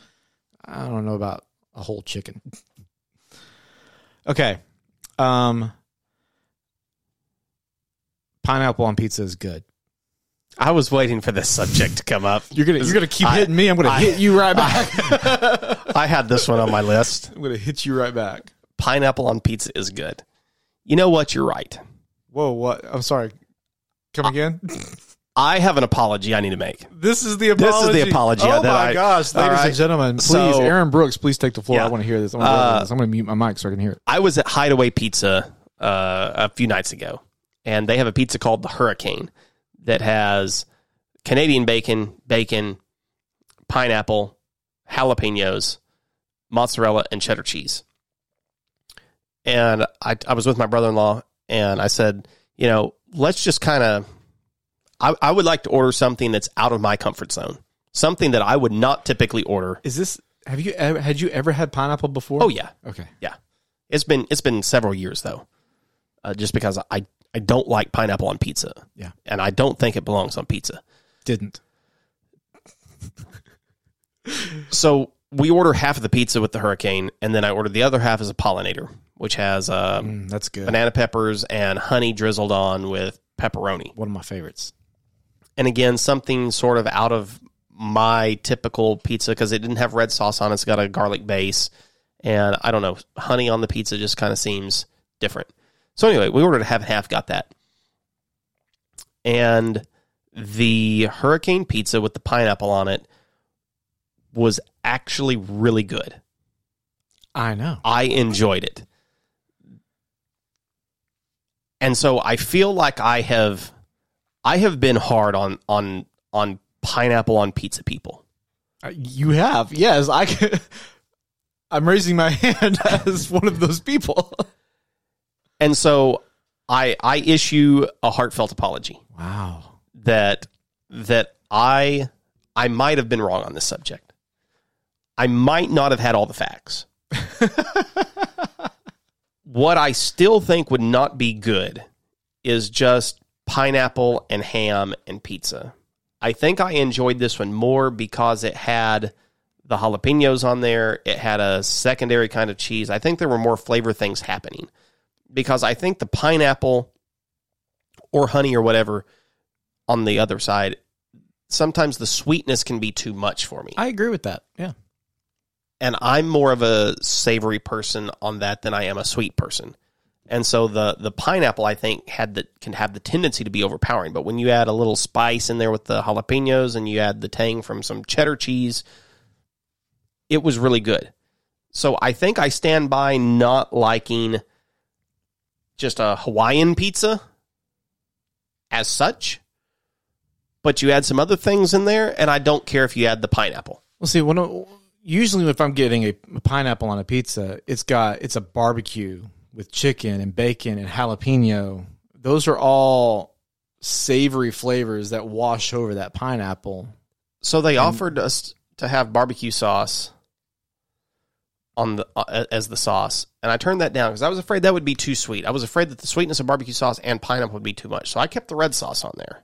I don't know about a whole chicken. Okay, um, pineapple on pizza is good. I was waiting for this subject to come up. You're gonna you're gonna keep I- hitting me. I'm gonna I- hit you right back. I had this one on my list. I'm gonna hit you right back. Pineapple on pizza is good. You know what? You're right. Whoa, what? I'm sorry. Come again? I have an apology I need to make. This is the apology. This is the apology Oh my I- gosh, ladies right. and gentlemen, please, So- Aaron Brooks, please take the floor. Yeah. I want to hear this. I'm gonna, Uh, gonna mute my mic so I can hear it. I was at Hideaway Pizza uh, a few nights ago, and they have a pizza called the Hurricane that has Canadian bacon, bacon, pineapple, jalapenos, mozzarella, and cheddar cheese. And I, I was with my brother in law, and I said, you know, let's just kind of. I, I would like to order something that's out of my comfort zone, something that I would not typically order. Is this? Have you ever had you ever had pineapple before? Oh yeah, Okay. yeah. It's been it's been several years though, uh, just because I I don't like pineapple on pizza. Yeah. and I don't think it belongs on pizza. Didn't. So we order half of the pizza with the hurricane, and then I ordered the other half as a pollinator, which has uh, Mm, that's good. banana peppers and honey drizzled on with pepperoni. One of my favorites. And again, something sort of out of my typical pizza because it didn't have red sauce on it. It's got a garlic base, and I don't know, honey on the pizza just kind of seems different. So anyway, we ordered a half and half, got that, and the hurricane pizza with the pineapple on it was actually really good. I know. I enjoyed it. And so I feel like I have I have been hard on on on pineapple on pizza people. Uh, You have, yes. I. Can, I'm raising my hand as one of those people. And so I I issue a heartfelt apology Wow. that that I I might have been wrong on this subject. I might not have had all the facts. what I still think would not be good is just pineapple and ham and pizza. I think I enjoyed this one more because it had the jalapenos on there. It had a secondary kind of cheese. I think there were more flavor things happening because I think the pineapple or honey or whatever on the other side, sometimes the sweetness can be too much for me. I agree with that. Yeah. and I'm more of a savory person on that than I am a sweet person. And so the the pineapple I think had the can have the tendency to be overpowering, but when you add a little spice in there with the jalapenos and you add the tang from some cheddar cheese, it was really good. So I think I stand by not liking just a Hawaiian pizza as such, but you add some other things in there and I don't care if you add the pineapple. Well, see, when usually if I'm getting a pineapple on a pizza, it's got it's a barbecue with chicken and bacon and jalapeno. Those are all savory flavors that wash over that pineapple. So they offered us to have barbecue sauce on the uh, as the sauce, and I turned that down because I was afraid that would be too sweet. I was afraid that the sweetness of barbecue sauce and pineapple would be too much. So I kept the red sauce on there.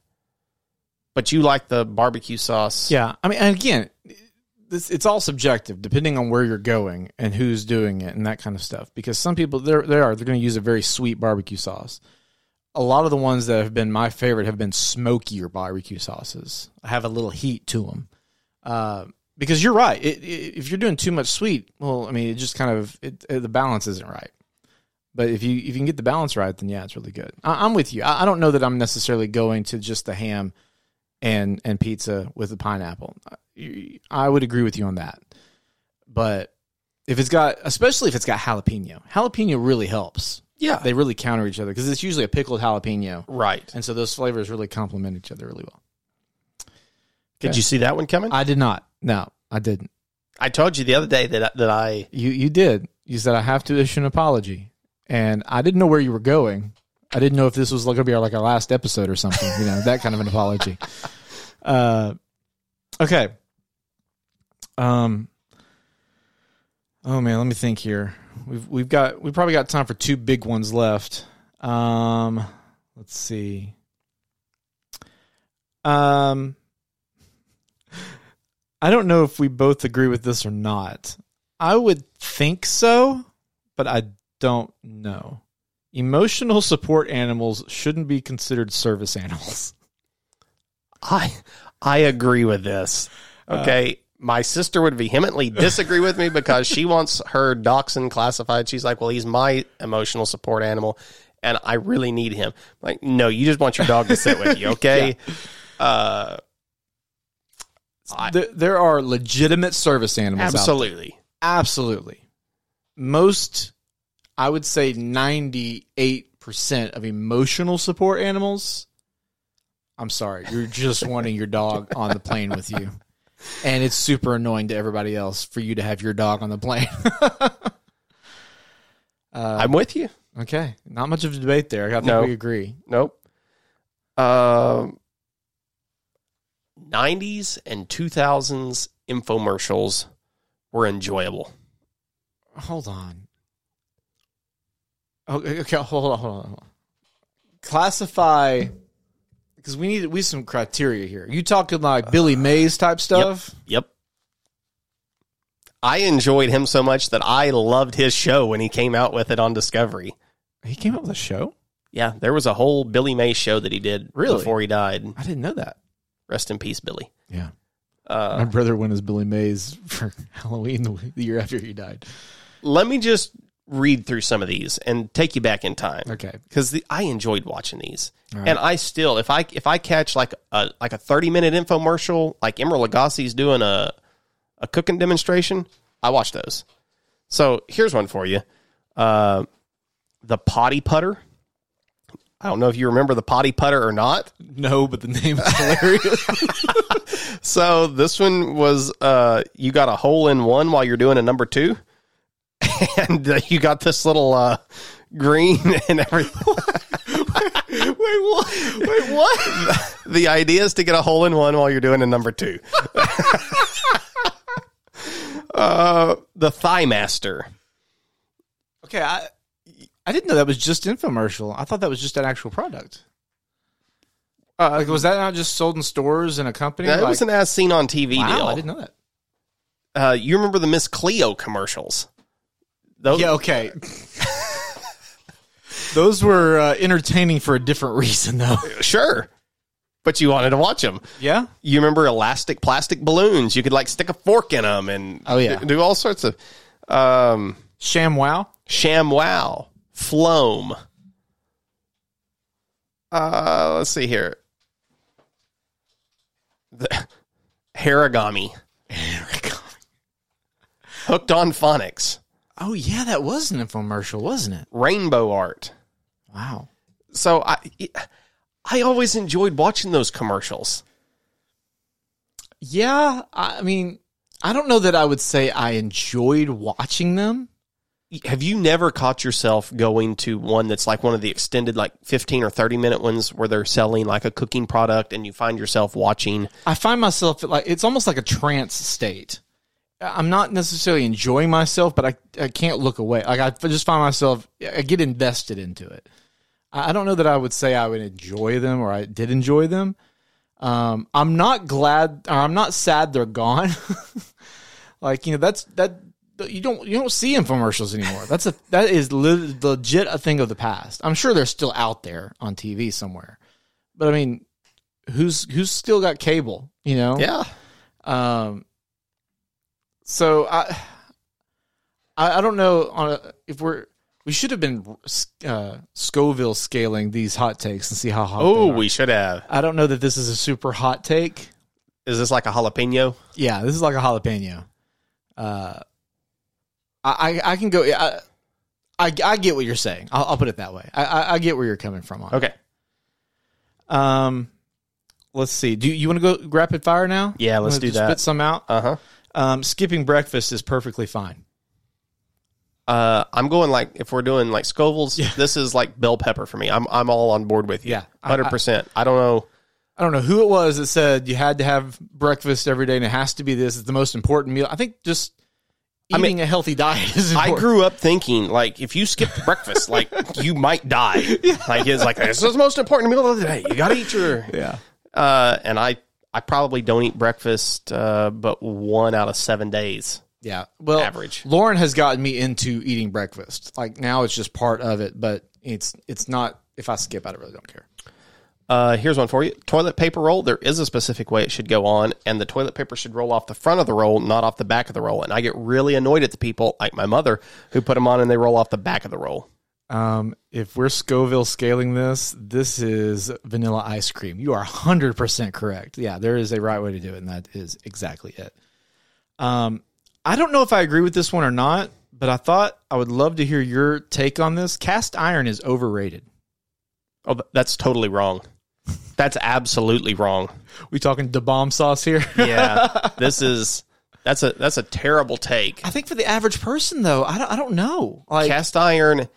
But you like the barbecue sauce? Yeah, I mean, and again, this, it's all subjective depending on where you're going and who's doing it and that kind of stuff. Because some people there they are they're going to use a very sweet barbecue sauce. A lot of the ones that have been my favorite have been smokier barbecue sauces. i have a little heat to them. Uh, because you're right. It, it, if you're doing too much sweet, well, I mean, it just kind of it, the balance isn't right. But if you if you can get the balance right, then yeah, it's really good. I, am with you. I, I, don't know that I'm necessarily going to just the ham and and pizza with the pineapple. I would agree with you on that. But if it's got, especially if it's got jalapeno, jalapeno really helps. Yeah, they really counter each other because it's usually a pickled jalapeno, right? And so those flavors really complement each other really well. Did okay. you see that one coming? I did not. No, I didn't. I told you the other day that that I you you did. You said I have to issue an apology, and I didn't know where you were going. I didn't know if this was going to be our, like our last episode or something. You know that kind of an apology. Uh, okay. Um. Oh man, let me think here. We've we've got we probably got time for two big ones left. Um. Let's see. Um. I don't know if we both agree with this or not. I would think so, but I don't know. Emotional support animals shouldn't be considered service animals. I I agree with this. Uh, okay. My sister would vehemently disagree with me because she wants her dachshund classified. She's like, well, he's my emotional support animal and I really need him. I'm like, no, you just want your dog to sit with you. Okay. yeah. Uh, there, there are legitimate service animals. Absolutely. Absolutely. Most, I would say 98% of emotional support animals. I'm sorry. You're just wanting your dog on the plane with you. And it's super annoying to everybody else for you to have your dog on the plane. uh, I'm with you. Okay. Not much of a debate there. I think no. we agree. Nope. Um, 90s and 2000s infomercials were enjoyable. Hold on. Okay, okay hold on, hold on. Classify because we need we need some criteria here. You talking like Billy Mays type stuff? Yep. yep. I enjoyed him so much that I loved his show when he came out with it on Discovery. He came out with a show? Yeah, there was a whole Billy Mays show that he did really? before he died. I didn't know that. Rest in peace, Billy. Yeah. Uh, My brother went as Billy Mays for Halloween the, the year after he died. Let me just read through some of these and take you back in time. Okay. Because I enjoyed watching these, right. and I still, if I if I catch like a like a thirty minute infomercial, like Emeril Lagasse's doing a a cooking demonstration, I watch those. So here's one for you: uh, the potty putter. I don't know if you remember the potty putter or not. No, but the name is hilarious. so this one was uh, you got a hole in one while you're doing a number two, and uh, you got this little uh, green and everything. wait, what? Wait, what? the idea is to get a hole in one while you're doing a number two. uh, the Thigh Master. Okay, I I didn't know that was just infomercial. I thought that was just an actual product. Uh, like, was that not just sold in stores in a company? That like, was an as seen on TV wow, deal. I didn't know that. Uh, you remember the Miss Cleo commercials? Those, yeah, okay. Those were uh, entertaining for a different reason, though. Sure. But you wanted to watch them. Yeah. You remember elastic plastic balloons? You could like stick a fork in them and oh yeah, do all sorts of um, sham wow, sham wow. Floam. Uh, let's see here. The Hairagami. Hairagami. Hooked on phonics. Oh yeah, that was an infomercial, wasn't it? Rainbow art. Wow. So I I always enjoyed watching those commercials. Yeah, I mean, I don't know that I would say I enjoyed watching them have you never caught yourself going to one that's like one of the extended like 15 or 30 minute ones where they're selling like a cooking product and you find yourself watching I find myself like it's almost like a trance state. I'm not necessarily enjoying myself, but I, I can't look away. Like I just find myself I get invested into it. I I don't know that I would say I would enjoy them or I did enjoy them. Um, I'm not glad or I'm not sad they're gone. like you know that's that you don't you don't see infomercials anymore. That's a that is le- legit a thing of the past. I'm sure they're still out there on TV somewhere, but I mean, who's who's still got cable? You know, yeah um, so I, I, I don't know on a, if we're we should have been uh, Scoville scaling these hot takes and see how hot. oh we should have I don't know that this is a super hot take. is this like a jalapeno Yeah, this is like a jalapeno. Uh, I I, I can go. I, I I get what you're saying. I'll, I'll put it that way. I, I I get where you're coming from. On. it. okay Um, let's see. Do you, you want to go rapid fire now? Yeah, let's do that. Spit some out. uh-huh Um, skipping breakfast is perfectly fine. uh i'm going like if we're doing like scoville's this is like bell pepper for me i'm i'm all on board with you Yeah, 100% I, don't know I don't know who it was that said you had to have breakfast every day and it has to be this. It's the most important meal. I think just eating mean, a healthy diet is I grew up thinking like if you skipped breakfast, like you might die. Like it's like this is the most important meal of the day. You got to eat your. yeah. Uh, and I I probably don't eat breakfast, uh, but one out of seven days. Yeah. Well, Average. Lauren has gotten me into eating breakfast. Like now it's just part of it, but it's it's not if I skip I really don't care. Uh, here's one for you. Toilet paper roll. There is a specific way it should go on, and the toilet paper should roll off the front of the roll, not off the back of the roll. And I get really annoyed at the people like my mother who put them on and they roll off the back of the roll. Um, if we're Scoville scaling this, this is vanilla ice cream. You are 100% correct. Yeah, there is a right way to do it, and that is exactly it. Um, I don't know if I agree with this one or not, but I thought I would love to hear your take on this. Cast iron is overrated. Oh, that's totally wrong. That's absolutely wrong. We talking the bomb sauce here? Yeah, this is that's a that's a terrible take. I think for the average person, though, I don't, I don't know. Like, cast iron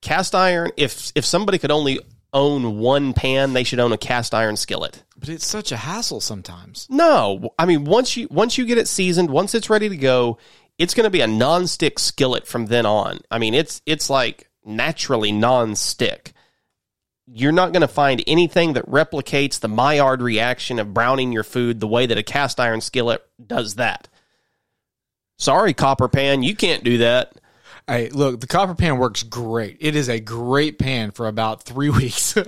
cast iron if if somebody could only own one pan they should own a cast iron skillet. But it's such a hassle sometimes. no. I mean once you once you get it seasoned once it's ready to go it's going to be a non-stick skillet from then on. I mean it's it's like naturally non-stick. You're not going to find anything that replicates the maillard reaction of browning your food the way that a cast iron skillet does that. Sorry copper pan you can't do that Hey, look, the copper pan works great. It is a great pan for about three weeks, and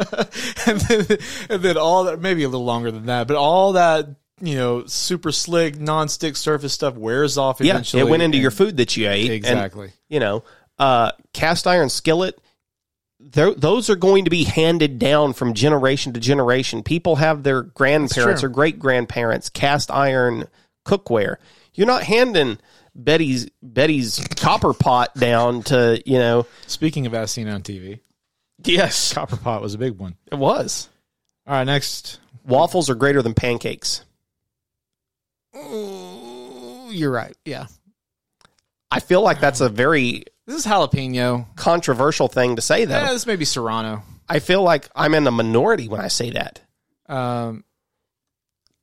then and then all that maybe a little longer than that, but all that you know super slick non-stick surface stuff wears off yeah it went into and- your food that you ate and- exactly. you know, uh, cast iron skillet, those are going to be handed down from generation to generation. People have their grandparents or great grandparents cast iron cookware. You're not handing Betty's Betty's copper pot down to you know. Speaking of as seen on TV, Yes, copper pot was a big one. it was. All right, next. Waffles are greater than pancakes. Ooh, you're right. Yeah, I feel like that's a very this is jalapeno. controversial thing to say, though. Yeah, this may be serrano. I feel like I'm in the minority when I say that. Um,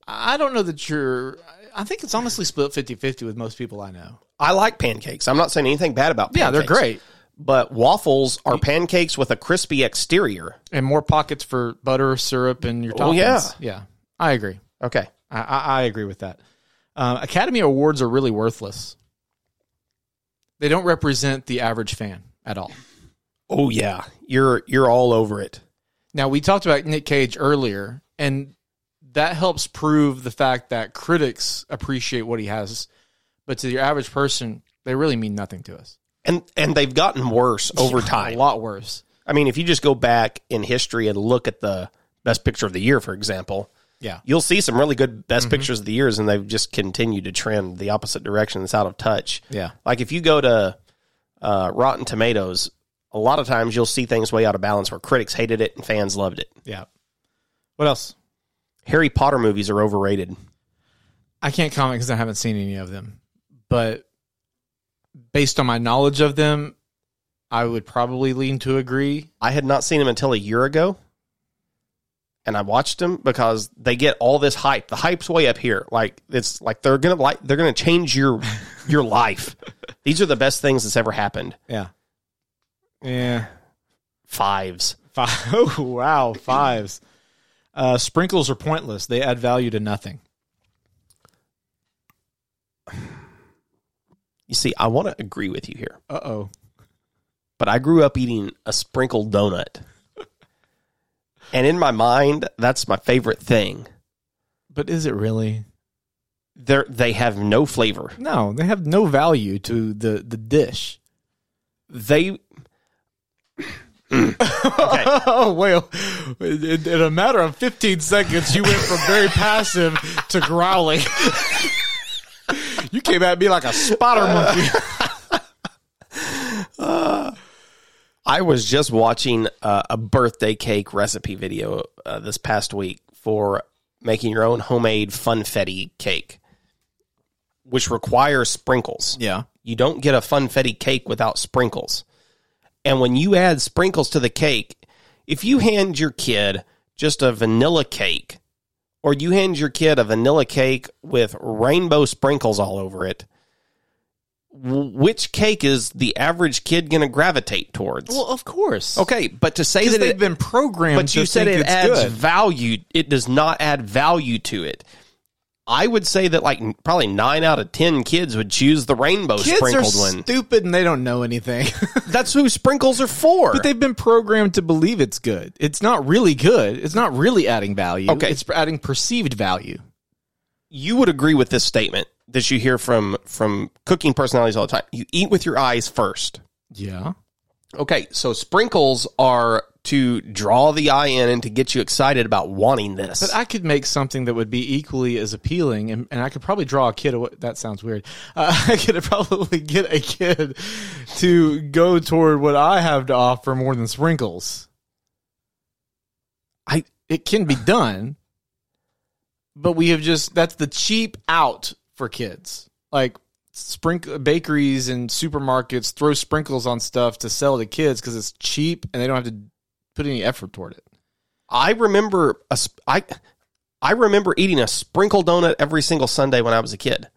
I don't know that you're. I think it's honestly split 50-50 with most people I know. I like pancakes. I'm not saying anything bad about pancakes. Yeah, they're great. But waffles are pancakes with a crispy exterior. and more pockets for butter, syrup, and your toppings. Oh, yeah. yeah, I agree. Okay. I, I, I agree with that. Uh, Academy Awards are really worthless. They don't represent the average fan at all. Oh yeah, you're you're all over it. Now we talked about Nic Cage earlier, and that helps prove the fact that critics appreciate what he has, but to your average person, they really mean nothing to us. And and they've gotten worse over time. A lot worse. I mean, if you just go back in history and look at the best picture of the year, for example, Yeah. you'll see some really good best pictures of the years, and they've just continued to trend the opposite direction. It's out of touch. Yeah. Like if you go to uh, Rotten Tomatoes, a lot of times you'll see things way out of balance where critics hated it and fans loved it. Yeah. What else? Harry Potter movies are overrated. I can't comment because I haven't seen any of them. But based on my knowledge of them, I would probably lean to agree. I had not seen them until a year ago. And I watched them because they get all this hype. The hype's way up here. Like it's like they're gonna like they're gonna change your your life. These are the best things that's ever happened. Yeah. Yeah. Fives. Five. Oh, wow. Fives. Uh, sprinkles are pointless. They add value to nothing. You see, I want to agree with you here, Uh oh. but I grew up eating a sprinkled donut. and in my mind, that's my favorite thing. But is it really? They're, they have no flavor. No, they have no value to the, the dish. They Oh, well, in, in a matter of 15 seconds, you went from very passive to growling. you came at me like a spotter monkey. I was just watching uh, a birthday cake recipe video uh, this past week for making your own homemade funfetti cake, which requires sprinkles. Yeah. You don't get a funfetti cake without sprinkles. And when you add sprinkles to the cake, if you hand your kid just a vanilla cake, or you hand your kid a vanilla cake with rainbow sprinkles all over it, which cake is the average kid going to gravitate towards? Well, of course. Okay, but to say that they've it, been programmed but to you said it adds good. value. It does not add value to it. I would say that like probably nine out of ten kids would choose the rainbow Kids are sprinkled one. stupid and they don't know anything. That's who sprinkles are for. But they've been programmed to believe it's good. It's not really good. It's not really adding value. Okay. It's adding perceived value. you would agree with this statement that you hear from from cooking personalities all the time. You eat with your eyes first. Yeah. Okay, so sprinkles are to draw the eye in and to get you excited about wanting this. But I could make something that would be equally as appealing, and, and I could probably draw a kid. Away. That sounds weird. Uh, I could probably get a kid to go toward what I have to offer more than sprinkles. I It can be done, but we have just that's the cheap out for kids. Like sprinkle bakeries and supermarkets throw sprinkles on stuff to sell to kids because it's cheap and they don't have to put any effort toward it. I remember a sp- I I remember eating a sprinkle donut every single Sunday when I was a kid.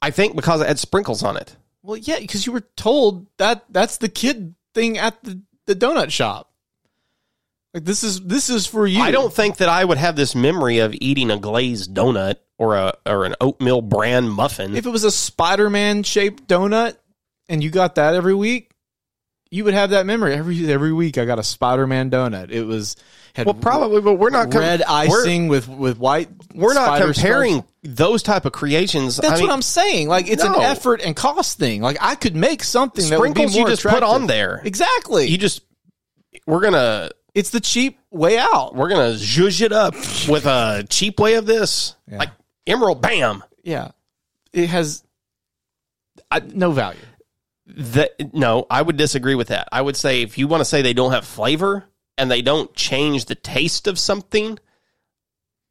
I think because it had sprinkles on it. Well, yeah, because you were told that that's the kid thing at the, the donut shop. Like this is this is for you. I don't think that I would have this memory of eating a glazed donut or a or an oatmeal bran muffin. If it was a Spider-Man shaped donut and you got that every week, you would have that memory every every week. I got a Spider-Man donut. It was had well, probably, but we're not com- red icing with with white. We're, not comparing those type of creations. That's I mean, what I'm saying. Like it's No. an effort and cost thing. Like I could make something that would be Sprinkles you more just put on there. Exactly. You just we're gonna it's the cheap way out. we're gonna zhuzh it up with a cheap way of this, Yeah. like Emeril Bam. Yeah, it has uh, no value. That no, I would disagree with that. I would say if you want to say they don't have flavor and they don't change the taste of something,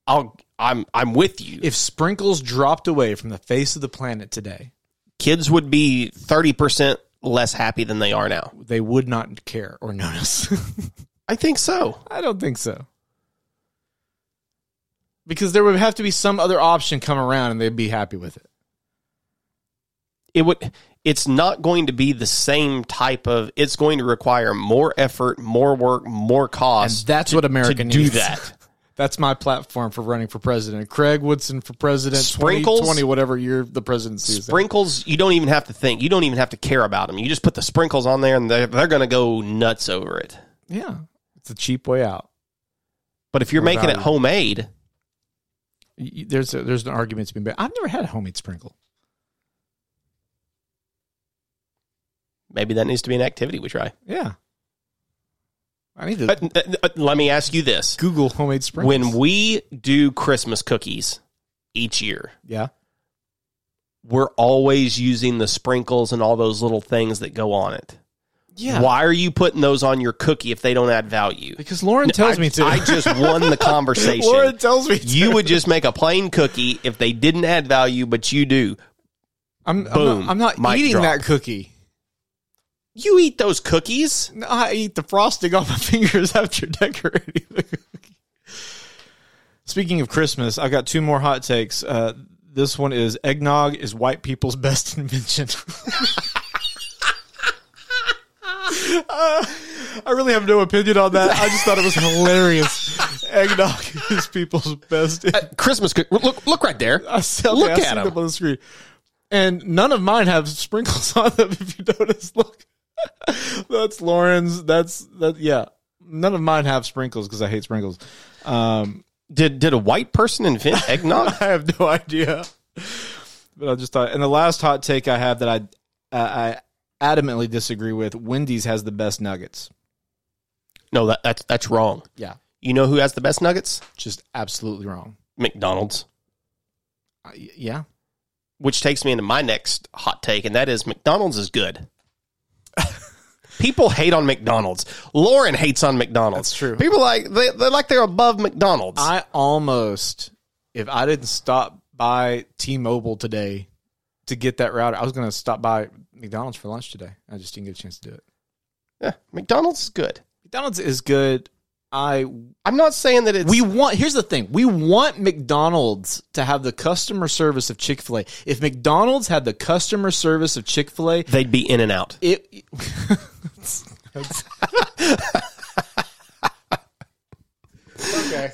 I'll I'm I'm with you. If sprinkles dropped away from the face of the planet today, Kids would be thirty percent less happy than they are now. they would not care or notice. I think so. I don't think so. Because there would have to be some other option come around and they'd be happy with it. It would. It's not going to be the same type of. It's going to require more effort, more work, more And cost. that's what America to do needs. that. That's my platform for running for president. Craig Woodson for president. Sprinkles? 2020, whatever year the presidency Sprinkles, you don't even have to think. You don't even have to care about them. You just put the sprinkles on there, and they're, they're going to go nuts over it. Yeah, it's a cheap way out. But if you're making it homemade, There's a, there's an argument to be made. I've never had a homemade sprinkle. Maybe that needs to be an activity we try. Yeah, I need to But, uh, uh, let me ask you this: Google homemade sprinkles. When we do Christmas cookies each year, yeah, we're always using the sprinkles and all those little things that go on it. yeah. Why are you putting those on your cookie if they don't add value? Because Lauren tells I, me to. I just won the conversation. Lauren tells me to. you would just make a plain cookie if they didn't add value, but you do. I'm, I'm Boom. not, I'm not eating drop. that cookie. You eat those cookies. No, I eat the frosting off my fingers after decorating the cookie. Speaking of Christmas, I've got two more hot takes. Uh, this one is eggnog is white people's best invention. Uh, I really have no opinion on that. I just thought it was hilarious. Eggnog is people's best. Christmas cookie. Look, look right there. I okay, Look I at them 'em. on the screen. And none of mine have sprinkles on them. If you notice, look, that's Lauren's. That's that. Yeah, none of mine have sprinkles because I hate sprinkles. Um, Did did a white person invent eggnog? I have no idea. But I just thought, and the last hot take I have that I uh, I adamantly disagree with: Wendy's has the best nuggets. no, that, that's that's wrong. Yeah, You know who has the best nuggets? just absolutely wrong. McDonald's. Uh, yeah, Which takes me into my next hot take, and that is McDonald's is good. People hate on McDonald's. Lauren hates on McDonald's. That's true. People like they they're like they're above McDonald's. I almost, if I didn't stop by T-Mobile today to get that router, I was going to stop by McDonald's for lunch today. I just didn't get a chance to do it. yeah, McDonald's is good. McDonald's is good. I I'm not saying that it's we want. Here's the thing: we want McDonald's to have the customer service of Chick Fil A. If McDonald's had the customer service of Chick Fil A, they'd be in and out. it. okay.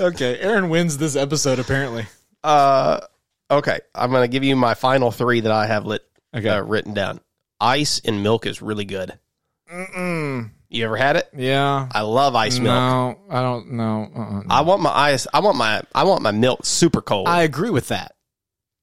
okay. Aaron wins this episode apparently. Uh, okay, I'm gonna give you my final three that I have lit Okay. uh, written down. Ice and milk is really good. Mm-mm. You ever had it? Yeah. I love ice milk. No, I don't know. Uh-uh. I want my ice. I want my. I want my milk super cold. I agree with that.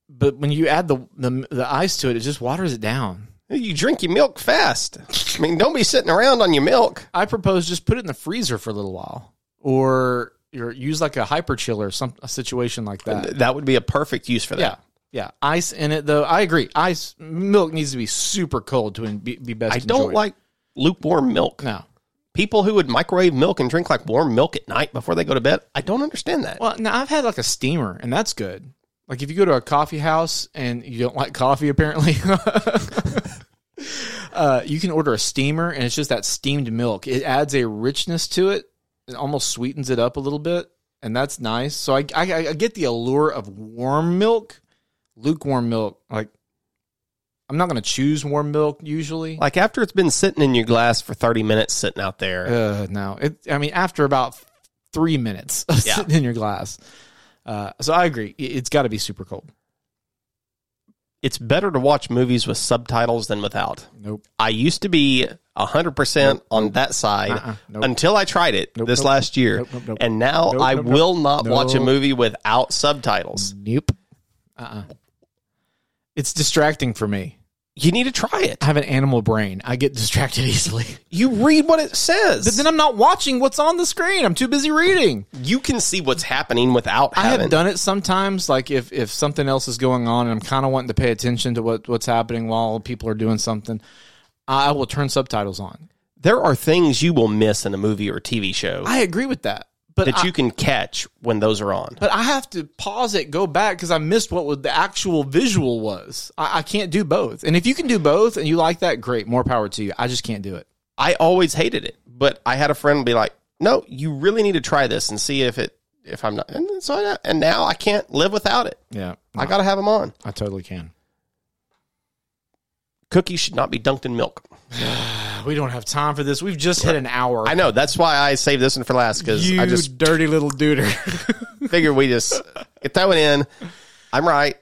But when you add the, the the ice to it, it just waters it down. you drink your milk fast. I mean, don't be sitting around on your milk. I propose just put it in the freezer for a little while, or or use like a hyper chiller, some a situation like that. That would be a perfect use for that. Yeah, yeah. Ice in it though. I agree. Ice milk needs to be super cold to be, be best. I don't enjoyed. like lukewarm milk. no. People who would microwave milk and drink like warm milk at night before they go to bed. I don't understand that. Well, now I've had like a steamer, and that's good. Like if you go to a coffee house and you don't like coffee, apparently, uh, you can order a steamer, and it's just that steamed milk. It adds a richness to it. It almost sweetens it up a little bit, and that's nice. So I, I, I get the allure of warm milk, lukewarm milk. Like I'm not going to choose warm milk usually. Like after it's been sitting in your glass for 30 minutes sitting out there. Uh, no, it. I mean, after about three minutes of Yeah. sitting in your glass. Uh, so I agree. It- It's got to be super cold. It's better to watch movies with subtitles than without. Nope. I used to be 100% on that side Uh-uh. Nope. until I tried it Nope, this last year. Nope, nope, nope. And now I will not watch a movie without subtitles. Nope. Uh. uh It's distracting for me. You need to try it. I have an animal brain. I get distracted easily. You read what it says. But then I'm not watching what's on the screen. I'm too busy reading. you can see what's happening without I having. have done it sometimes, like if, if something else is going on and I'm kind of wanting to pay attention to what, what's happening while people are doing something, I will turn subtitles on. there are things you will miss in a movie or TV show I agree with that. But that I, you can catch when those are on. but I have to pause it, go back because I missed what the actual visual was. I, I can't do both. And if you can do both and you like that, great, more power to you. I just can't do it. I always hated it, but I had a friend be like, "No, you really need to try this and see if it if I'm not." And so I, and now I can't live without it. Yeah, I got to have them on. I totally can. Cookies should not be dunked in milk. We don't have time for this. We've just hit an hour. I know that's why I saved this one for last because you I just dirty little duder. figured we just get that one in. I'm right.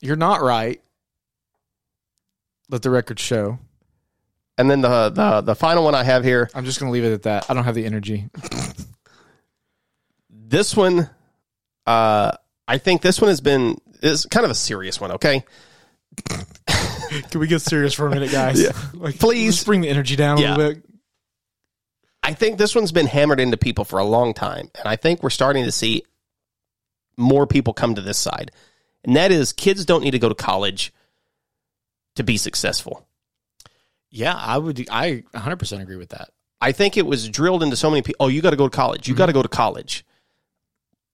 You're not right. Let the record show. And then the the the final one I have here. I'm just going to leave it at that. I don't have the energy. This one, uh, I think this one has been is kind of a serious one. Okay, Can we get serious for a minute, guys? Yeah. Like, Please. let's bring the energy down a Yeah. little bit. I think this one's been hammered into people for a long time, and I think we're starting to see more people come to this side, and that is kids don't need to go to college to be successful. Yeah, I would. I 100 percent agree with that. I think it was drilled into so many people. Oh, you got to go to college. You got to mm-hmm. go to college.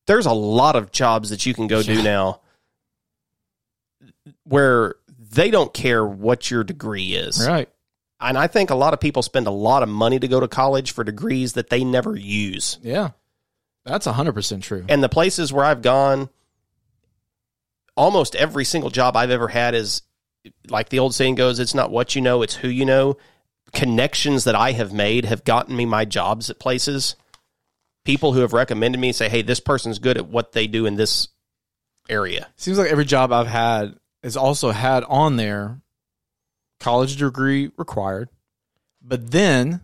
There's a lot of jobs that you can go do now where they don't care what your degree is. Right. And I think a lot of people spend a lot of money to go to college for degrees that they never use. Yeah. That's 100% true. And the places where I've gone, almost every single job I've ever had is like the old saying goes, it's not what you know, it's who you know. Connections that I have made have gotten me my jobs at places. People who have recommended me say, hey, this person's good at what they do in this area. Seems like every job I've had has also had on there college degree required, but then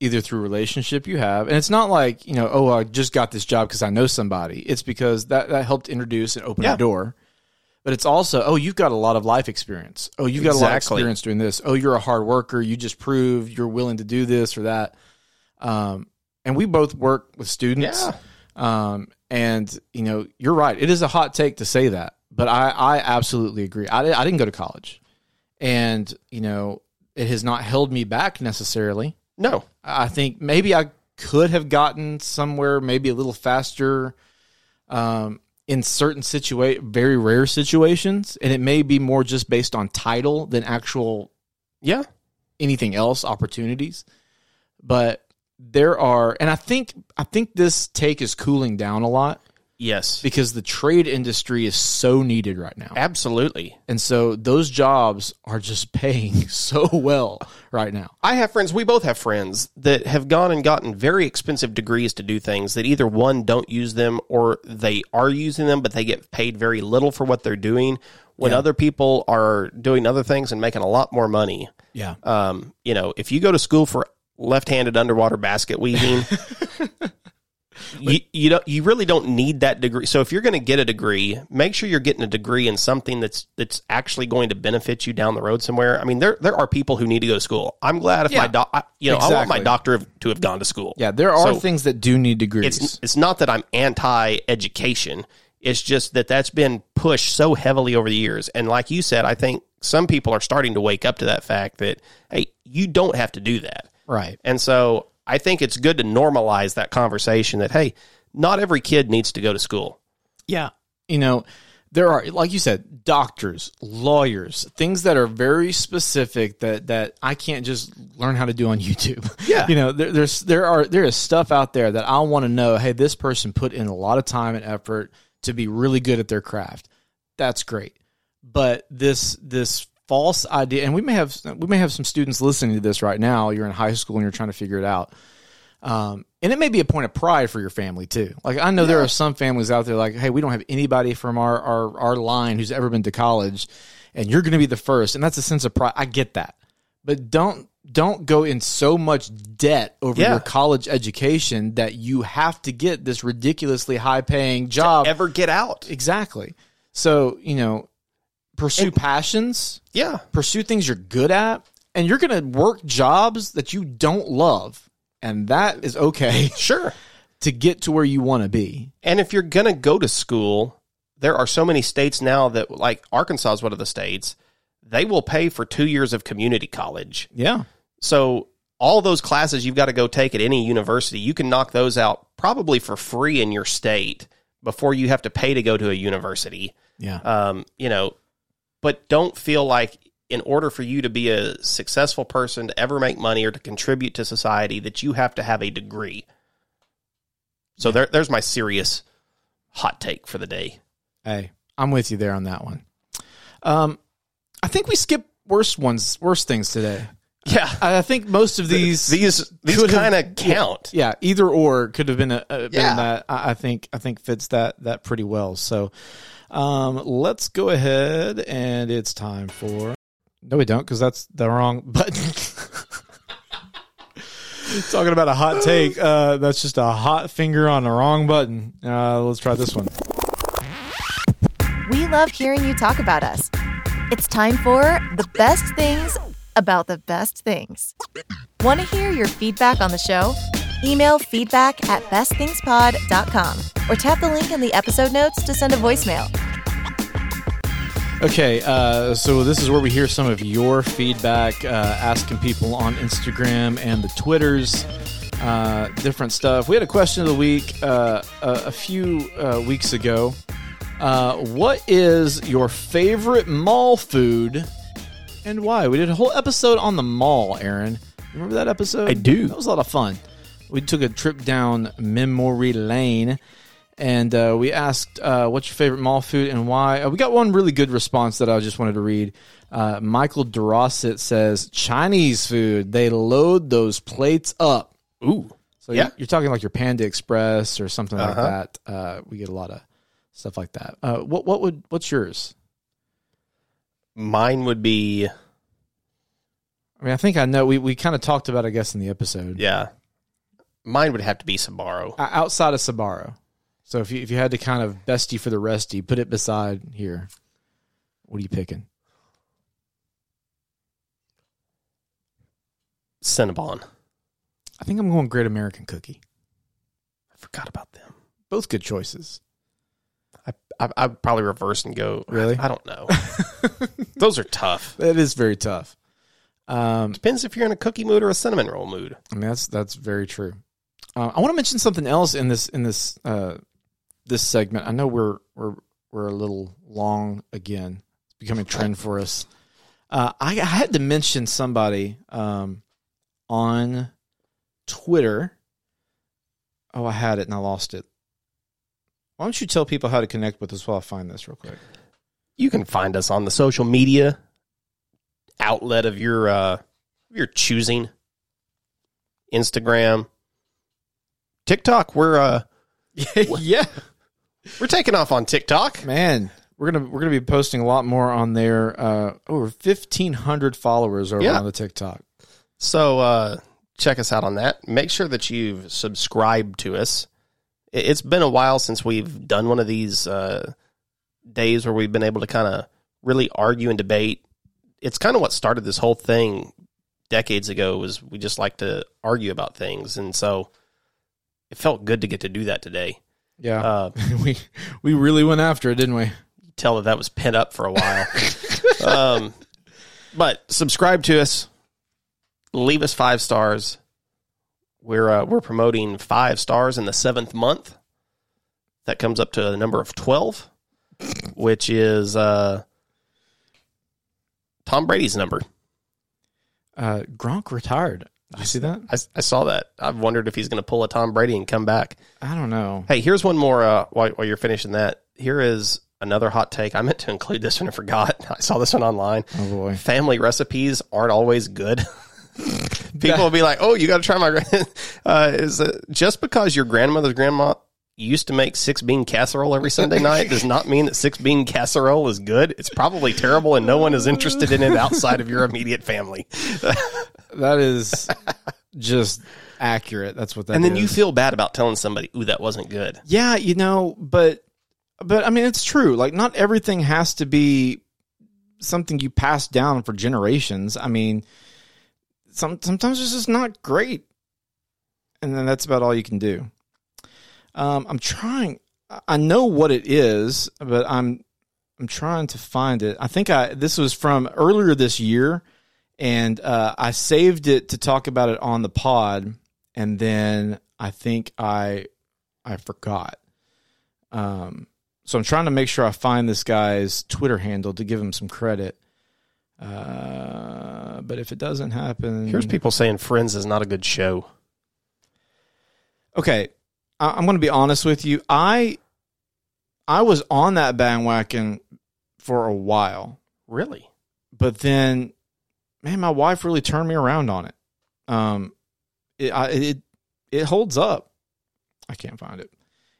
either through relationship you have, and it's not like you know, oh, I just got this job because I know somebody. It's because that that helped introduce and open Yeah. the door. But it's also, oh, you've got a lot of life experience. Oh, you've got a lot of experience doing this. Oh, you're a hard worker. You just prove you're willing to do this or that. Um, and we both work with students. Yeah. Um, and you know, you're right. It is a hot take to say that, but I, I absolutely agree. I, I didn't go to college, and you know, it has not held me back necessarily. No. I think maybe I could have gotten somewhere, maybe a little faster, um, in certain situa- very rare situations, and it may be more just based on title than actual Yeah. anything else opportunities but there are and i think i think this take is cooling down a lot Yes. because the trade industry is so needed right now Absolutely. and so those jobs are just paying so well right now I have friends, we both have friends that have gone and gotten very expensive degrees to do things that either one don't use them or they are using them, but they get paid very little for what they're doing when Yeah. other people are doing other things and making a lot more money. yeah Um, you know, if you go to school for left-handed underwater basket weaving, you, you don't you really don't need that degree. So if you're going to get a degree, make sure you're getting a degree in something that's that's actually going to benefit you down the road somewhere. I mean, there there are people who need to go to school. I'm glad if my doc, I- you know, I want my doctor to have gone to school. yeah there are So- things that do need degrees It's it's not that I'm anti-education. It's just that that's been pushed so heavily over the years. And like you said, I think some people are starting to wake up to that fact that hey, you don't have to do that. right And so I think it's good to normalize that conversation that, hey, not every kid needs to go to school. Yeah. You know, there are like you said, doctors, lawyers, things that are very specific that that I can't just learn how to do on YouTube. Yeah. You know, there, there's there are there is stuff out there that I want to know, hey, this person put in a lot of time and effort to be really good at their craft. That's great. But this this false idea and we may have we may have some students listening to this right now. You're in high school and you're trying to figure it out. Um, and it may be a point of pride for your family too. Like I know there are some families out there like, hey, we don't have anybody from our our, our line who's ever been to college, and you're going to be the first, and that's a sense of pride. I get that, but don't don't go in so much debt over Yeah. your college education that you have to get this ridiculously high paying job. Ever get out? exactly. So you know, pursue passions Yeah. pursue things you're good at, and you're going to work jobs that you don't love, and that is okay Sure. to get to where you want to be. And if you're going to go to school, there are so many states now that, like Arkansas is one of the states, they will pay for two years of community college. Yeah, So all those classes you've got to go take at any university, you can knock those out probably for free in your state before you have to pay to go to a university. yeah, um, you know, but don't feel like in order for you to be a successful person to ever make money or to contribute to society that you have to have a degree. So there, there's my serious hot take for the day. hey, I'm with you there on that one. Um, I think we skip worst ones, worst things today. Yeah, I I think most of these these these could kind of count. yeah, either or could have been a, a been Yeah. that. I I think I think fits that that pretty well. So, um, let's go ahead and it's time for. No, we don't because that's the wrong button. Talking about a hot take, uh, that's just a hot finger on the wrong button. Uh, let's try this one. We love hearing you talk about us. It's time for the best things about the best things. Want to hear your feedback on the show? Email feedback at bestthingspod.com or tap the link in the episode notes to send a voicemail. Okay, uh, so this is where we hear some of your feedback, uh, asking people on Instagram and the Twitters, uh, different stuff. We had a question of the week uh, a, a few uh, weeks ago, Uh, what is your favorite mall food and why? We did a whole episode on the mall, Aaron. Remember that episode? I do. That was a lot of fun. We took a trip down memory lane and uh, we asked uh, what's your favorite mall food and why. Uh, we got one really good response that I just wanted to read. Uh, Michael Dorosset says Chinese food. They load those plates up. Ooh. So Yeah. you're, talking like your Panda Express or something like Uh-huh. that. Uh, we get a lot of stuff like that. Uh, what what would what's yours? Mine would be I mean, I think I know. We, we kind of talked about, it, I guess, in the episode. yeah. Mine would have to be Sbarro. Outside of Sbarro. So if you if you had to kind of bestie for the resty, put it beside here. What are you picking? Cinnabon. I think I'm going Great American Cookie. I forgot about them. Both good choices. I, I I'd probably reverse and go. Really? I don't know. Those are tough. That is very tough. Um, Depends if you're in a cookie mood or a cinnamon roll mood. I mean, that's that's very true. Uh, I want to mention something else in this in this uh, this segment. I know we're we're we're a little long again. It's becoming a trend for us. Uh, I, I had to mention somebody um, on Twitter. Oh, I had it and I lost it. Why don't you tell people how to connect with us while I find this real quick? You can find us on the social media outlet of your uh, your choosing. Instagram, TikTok. We're uh, yeah, we're taking off on TikTok. man, we're gonna we're gonna be posting a lot more on there. Uh, over fifteen hundred followers over Yeah. on the TikTok. So uh, check us out on that. Make sure that you've subscribed to us. It- It's been a while since we've done one of these uh, days where we've been able to kind of really argue and debate. It's kind of what started this whole thing decades ago. Was we just like to argue about things, and so it felt good to get to do that today. Yeah, Uh, we we really went after it, didn't we? tell that that was pent up for a while. um, but subscribe to us, leave us five stars. We're uh, we're promoting five stars in the seventh month. That comes up to a number of twelve, which is uh, Tom Brady's number. Uh, Gronk retired. Did you see that? I, I saw that. I've wondered if he's going to pull a Tom Brady and come back. I don't know. Hey, here's one more uh, while, while you're finishing that. Here is another hot take. I meant to include this one and forgot. I saw this one online. Oh boy. family recipes aren't always good. People will be like, "Oh, you got to try my." Uh, is it just because your grandmother's grandma used to make six bean casserole every Sunday night does not mean that six bean casserole is good. It's probably terrible, and no one is interested in it outside of your immediate family. That is just accurate. That's what that and then you feel bad about telling somebody, "Ooh, that wasn't good." Yeah, you know, but but I mean it's true. Like not everything has to be something you pass down for generations. I mean some sometimes it's just not great. And then that's about all you can do. Um I'm trying I know what it is, but I'm I'm trying to find it. I think I this was from earlier this year and uh, I saved it to talk about it on the pod and then I think I I forgot. Um, so I'm trying to make sure I find this guy's Twitter handle to give him some credit. Uh, but if it doesn't happen, Here's people saying Friends is not a good show. okay. I, I'm going to be honest with you. I I was on that bandwagon for a while, Really? but then, man, my wife really turned me around on it. Um, it I, it it holds up. I can't find it.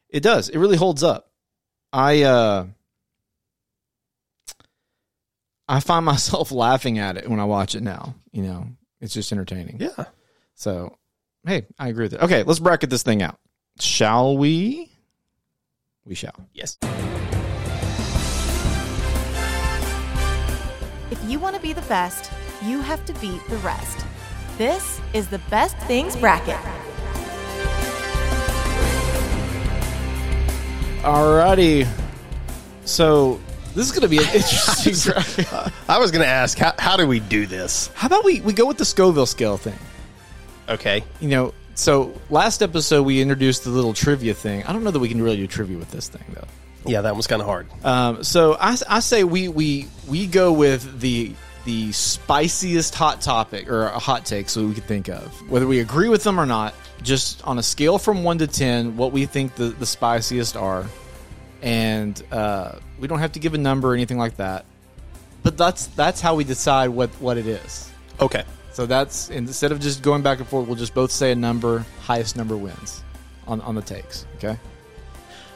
It does. It really holds up. I uh I find myself laughing at it when I watch it now. You know, it's just entertaining. Yeah. So, hey, I agree with it. Okay, let's bracket this thing out. Shall we? We shall. Yes. If you want to be the best, you have to beat the rest. This is the Best Things Bracket. Alrighty. So this is going to be an interesting bracket. I was going to ask, how, how do we do this? How about we we go with the Scoville scale thing? Okay. You know, so last episode we introduced the little trivia thing. I don't know that we can really do trivia with this thing though. Yeah, that was kind of hard. Um, so I, I say we we we go with the the spiciest hot topic or a hot take so we could think of whether we agree with them or not. Just on a scale from one to ten, what we think the the spiciest are, and uh, we don't have to give a number or anything like that. But that's that's how we decide what what it is. Okay. So that's instead of just going back and forth, we'll just both say a number. Highest number wins on on the takes. Okay.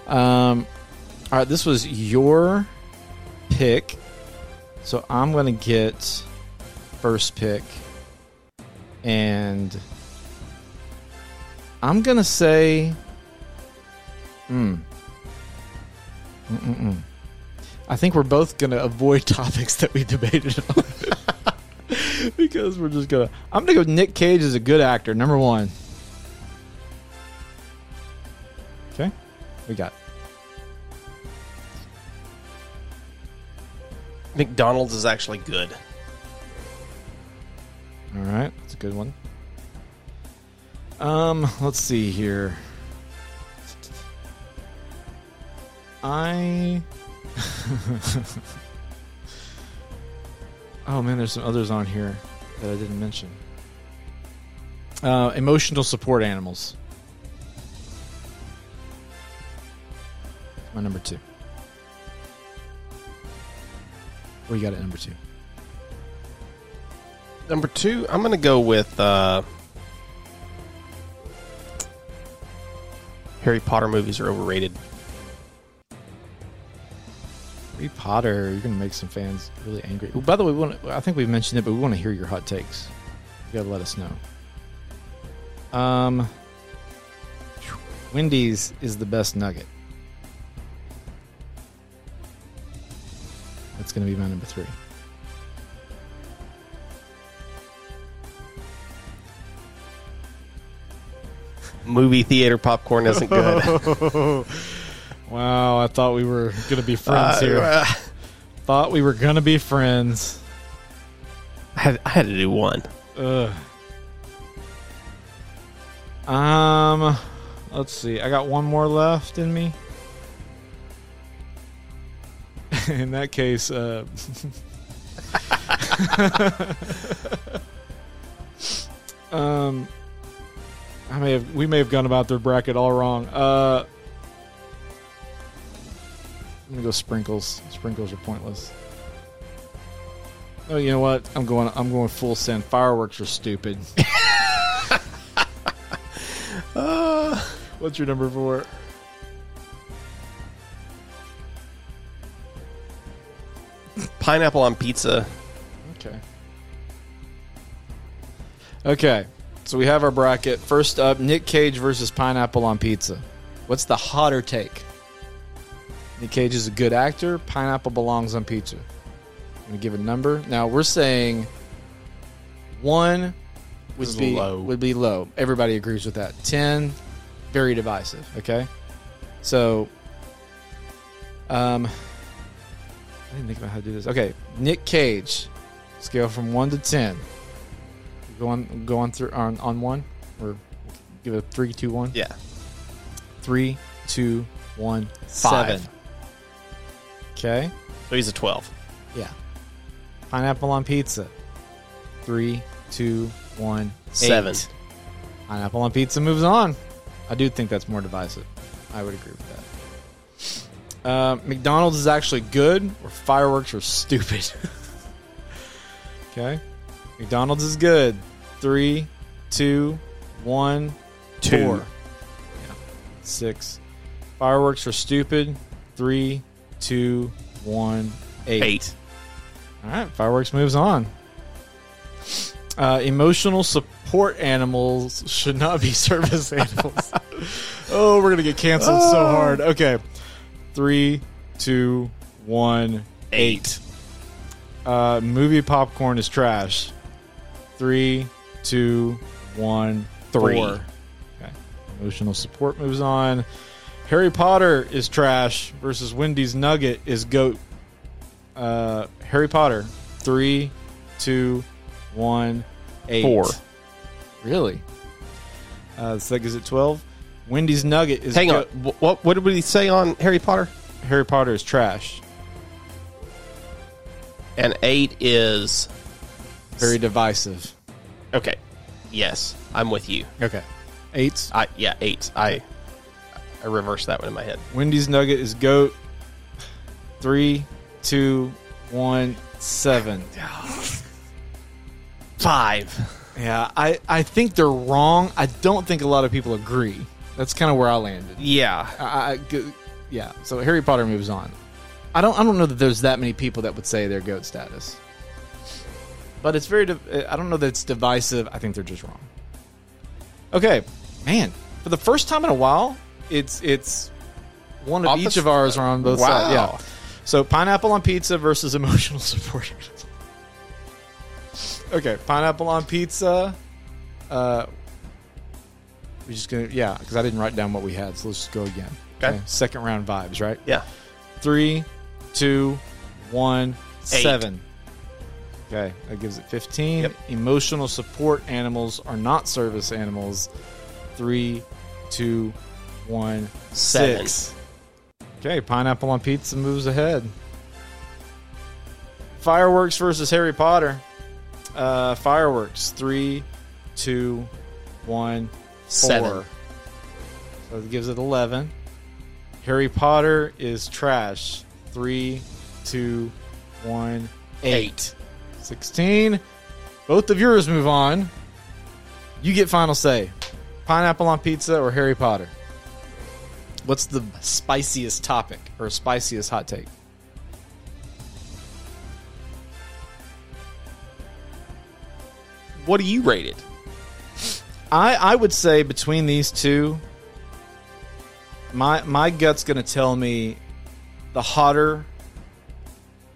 Um. All right. This was your pick, so I'm gonna get first pick, and I'm gonna say, hmm. I think we're both gonna avoid topics that we debated on. because we're just gonna. I'm gonna go. Nic Cage is a good actor. Number one. Okay, we got. McDonald's is actually good. All right, that's a good one. Um, let's see here. I. oh man, there's some others on here that I didn't mention. Uh, emotional support animals. My number two. What you got at number two? Number two, I'm going to go with uh, Harry Potter movies are overrated. Harry Potter, you're gonna make some fans really angry. By the way, we want I think we've mentioned it, but we want to hear your hot takes. You gotta let us know. Um, Wendy's is the best nugget. That's gonna be my number three. Movie theater popcorn isn't good. wow, I thought we were gonna be friends Uh, here. uh, Thought we were gonna be friends. I, had, I had to do one. Ugh. Um, let's see. I got one more left in me. in that case, uh, um, I may have we may have gone about their bracket all wrong. Uh, I'm gonna go sprinkles. Sprinkles are pointless. Oh, you know what? I'm going. I'm going full send. Fireworks are stupid. What's your number four? Pineapple on pizza. Okay. Okay. So we have our bracket. First up, Nic Cage versus Pineapple on Pizza. What's the hotter take? Nic Cage is a good actor. Pineapple belongs on pizza. I'm gonna give a number. Now we're saying one would be low. would be low. Everybody agrees with that. Ten, very divisive. Okay, so um, I didn't think about how to do this. Okay, Nic Cage, scale from one to ten. Go on, go on through on on one, or give it three, two, one. Yeah. Three, two, one, Five. seven. Okay. So he's a 12. Yeah. Pineapple on pizza. Three, two, one, Seven. eight. Pineapple on pizza moves on. I do think that's more divisive. I would agree with that. Uh, McDonald's is actually good, or fireworks are stupid. okay. McDonald's is good. Three, two, one, Two. four. Yeah. Six. Fireworks are stupid. Three, two, one, eight. Eight. All right, fireworks moves on. Uh, emotional support animals should not be service animals. oh, we're gonna get canceled so hard. Okay, three, two, one, eight. Uh, movie popcorn is trash. Three, two, one, Three. four. Okay. Emotional support moves on. Harry Potter is trash versus Wendy's Nugget is goat. Uh, Harry Potter. Three, two, one, eight. Four. Really? Uh, so that gives it twelve. Wendy's Nugget is Hang on. goat. Wh- What, what did we say on Harry Potter? Harry Potter is trash. And eight is Very divisive. okay. Yes, I'm with you. Okay. Eight. I yeah, eight. I I reversed that one in my head. Wendy's Nugget is goat. Three, two, one, seven. Five. Yeah, I, I think they're wrong. I don't think a lot of people agree. That's kind of where I landed. Yeah. I, I- g- yeah. So Harry Potter moves on. I don't I don't know that there's that many people that would say they're goat status. But it's very. div- I don't know that it's divisive. I think they're just wrong. Okay, man. For the first time in a while, it's it's one of Opposite- each of ours are on both Wow. sides. Yeah. So pineapple on pizza versus emotional support. okay, pineapple on pizza. Uh, we're just gonna yeah, because I didn't write down what we had, so let's just go again. Okay. Second round vibes, right? Yeah. Three, two, one, Eight. seven. Okay, that gives it fifteen. Yep. Emotional support animals are not service animals. Three, two, one, Seven. six. Okay, pineapple on pizza moves ahead. Fireworks versus Harry Potter. Uh, fireworks. Three, two, one, four. Seven. So it gives it eleven. Harry Potter is trash. Three, two, one, eight. Sixteen. Both of yours move on. You get final say. Pineapple on pizza or Harry Potter? What's the spiciest topic or spiciest hot take? What do you rate it? I I would say between these two, my my gut's gonna tell me the hotter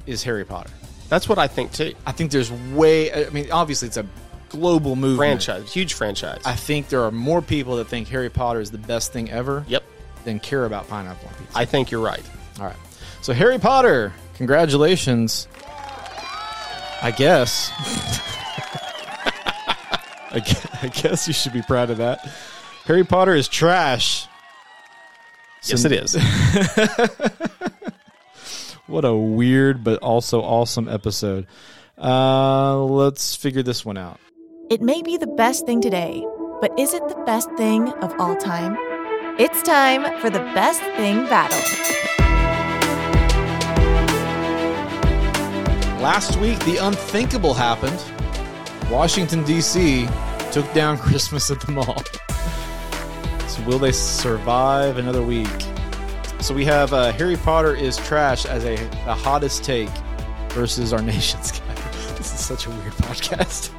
is Harry Potter. That's what I think too. I think there's way. I mean, obviously it's a global movement. Franchise, huge franchise. I think there are more people that think Harry Potter is the best thing ever yep. Than care about pineapple on pizza. I think you're right. All right. So Harry Potter, congratulations. I guess. I gue- I guess you should be proud of that. Harry Potter is trash. Yes, it is. What a weird but also awesome episode. Uh, let's figure this one out. It may be the best thing today, but is it the best thing of all time? It's time for the best thing battle. Last week, the unthinkable happened. Washington, D.C. took down Christmas at the mall. So, will they survive another week? So, we have uh, Harry Potter is trash as a the hottest take versus our nation's guy. This is such a weird podcast.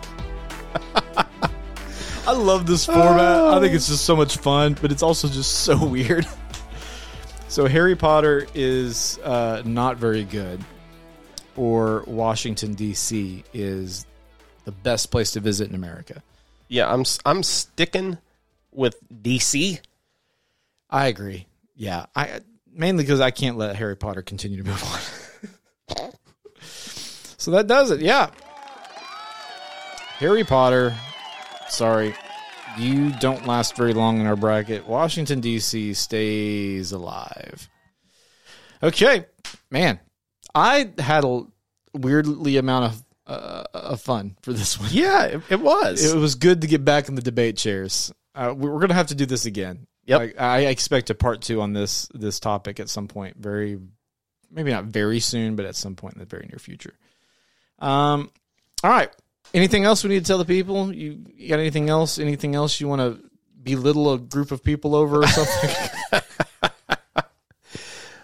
I love this format. I think it's just so much fun, but it's also just so weird. So, Harry Potter is uh, not very good or Washington D.C. is the best place to visit in America. yeah, I'm I'm sticking with DC. I agree. Yeah, I mainly because I can't let Harry Potter continue to move on. so that does it. Yeah, Harry Potter. Sorry, you don't last very long in our bracket. Washington D.C. stays alive. Okay, man, I had a weirdly amount of uh, of fun for this one. Yeah, it, it was. It was good to get back in the debate chairs. Uh, we- we're going to have to do this again. Yep. Like, I expect a part two on this this topic at some point. Very, maybe not very soon, but at some point in the very near future. Um. All right. Anything else we need to tell the people? You, you got anything else? Anything else you want to belittle a group of people over or something?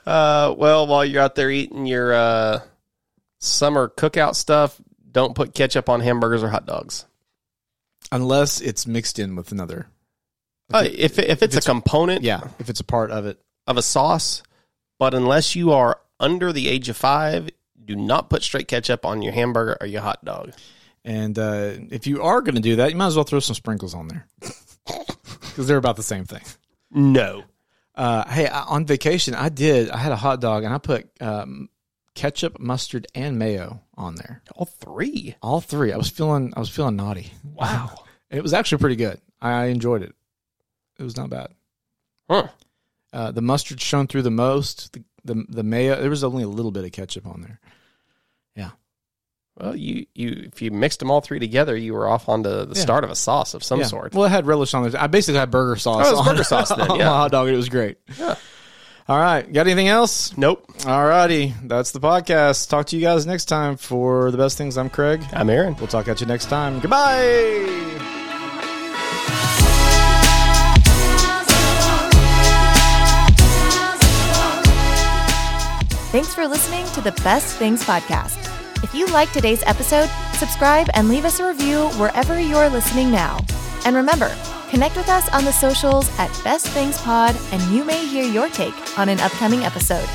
Uh, well, while you're out there eating your uh, summer cookout stuff, don't put ketchup on hamburgers or hot dogs. Unless it's mixed in with another. Uh, if if it's, it's- a component Yeah, if it's a part of it. of a sauce, but unless you are under the age of five, do not put straight ketchup on your hamburger or your hot dog. And uh, if you are going to do that, you might as well throw some sprinkles on there because they're about the same thing. No. Uh, hey, I, on vacation, I did. I had a hot dog and I put um, ketchup, mustard, and mayo on there. All three. All three. I was feeling. I was feeling naughty. Wow. It was actually pretty good. I enjoyed it. It was not bad. Huh. Uh, the mustard shone through the most. The the the mayo. There was only a little bit of ketchup on there. Yeah. Well, you, you if you mixed them all three together, you were off onto the Yeah. start of a sauce of some yeah. sort. Well, it had relish on it. I basically had burger sauce. Oh, it was on, burger sauce then, on yeah. my hot dog. It was great. Yeah. All right. Got anything else? Nope. All righty. That's the podcast. Talk to you guys next time for the best things. I'm Craig. I'm Aaron. We'll talk at you next time. Goodbye. Thanks for listening to the Best Things Podcast. If you liked today's episode, subscribe and leave us a review wherever you're listening now. And remember, connect with us on the socials at Best Things Pod, and you may hear your take on an upcoming episode.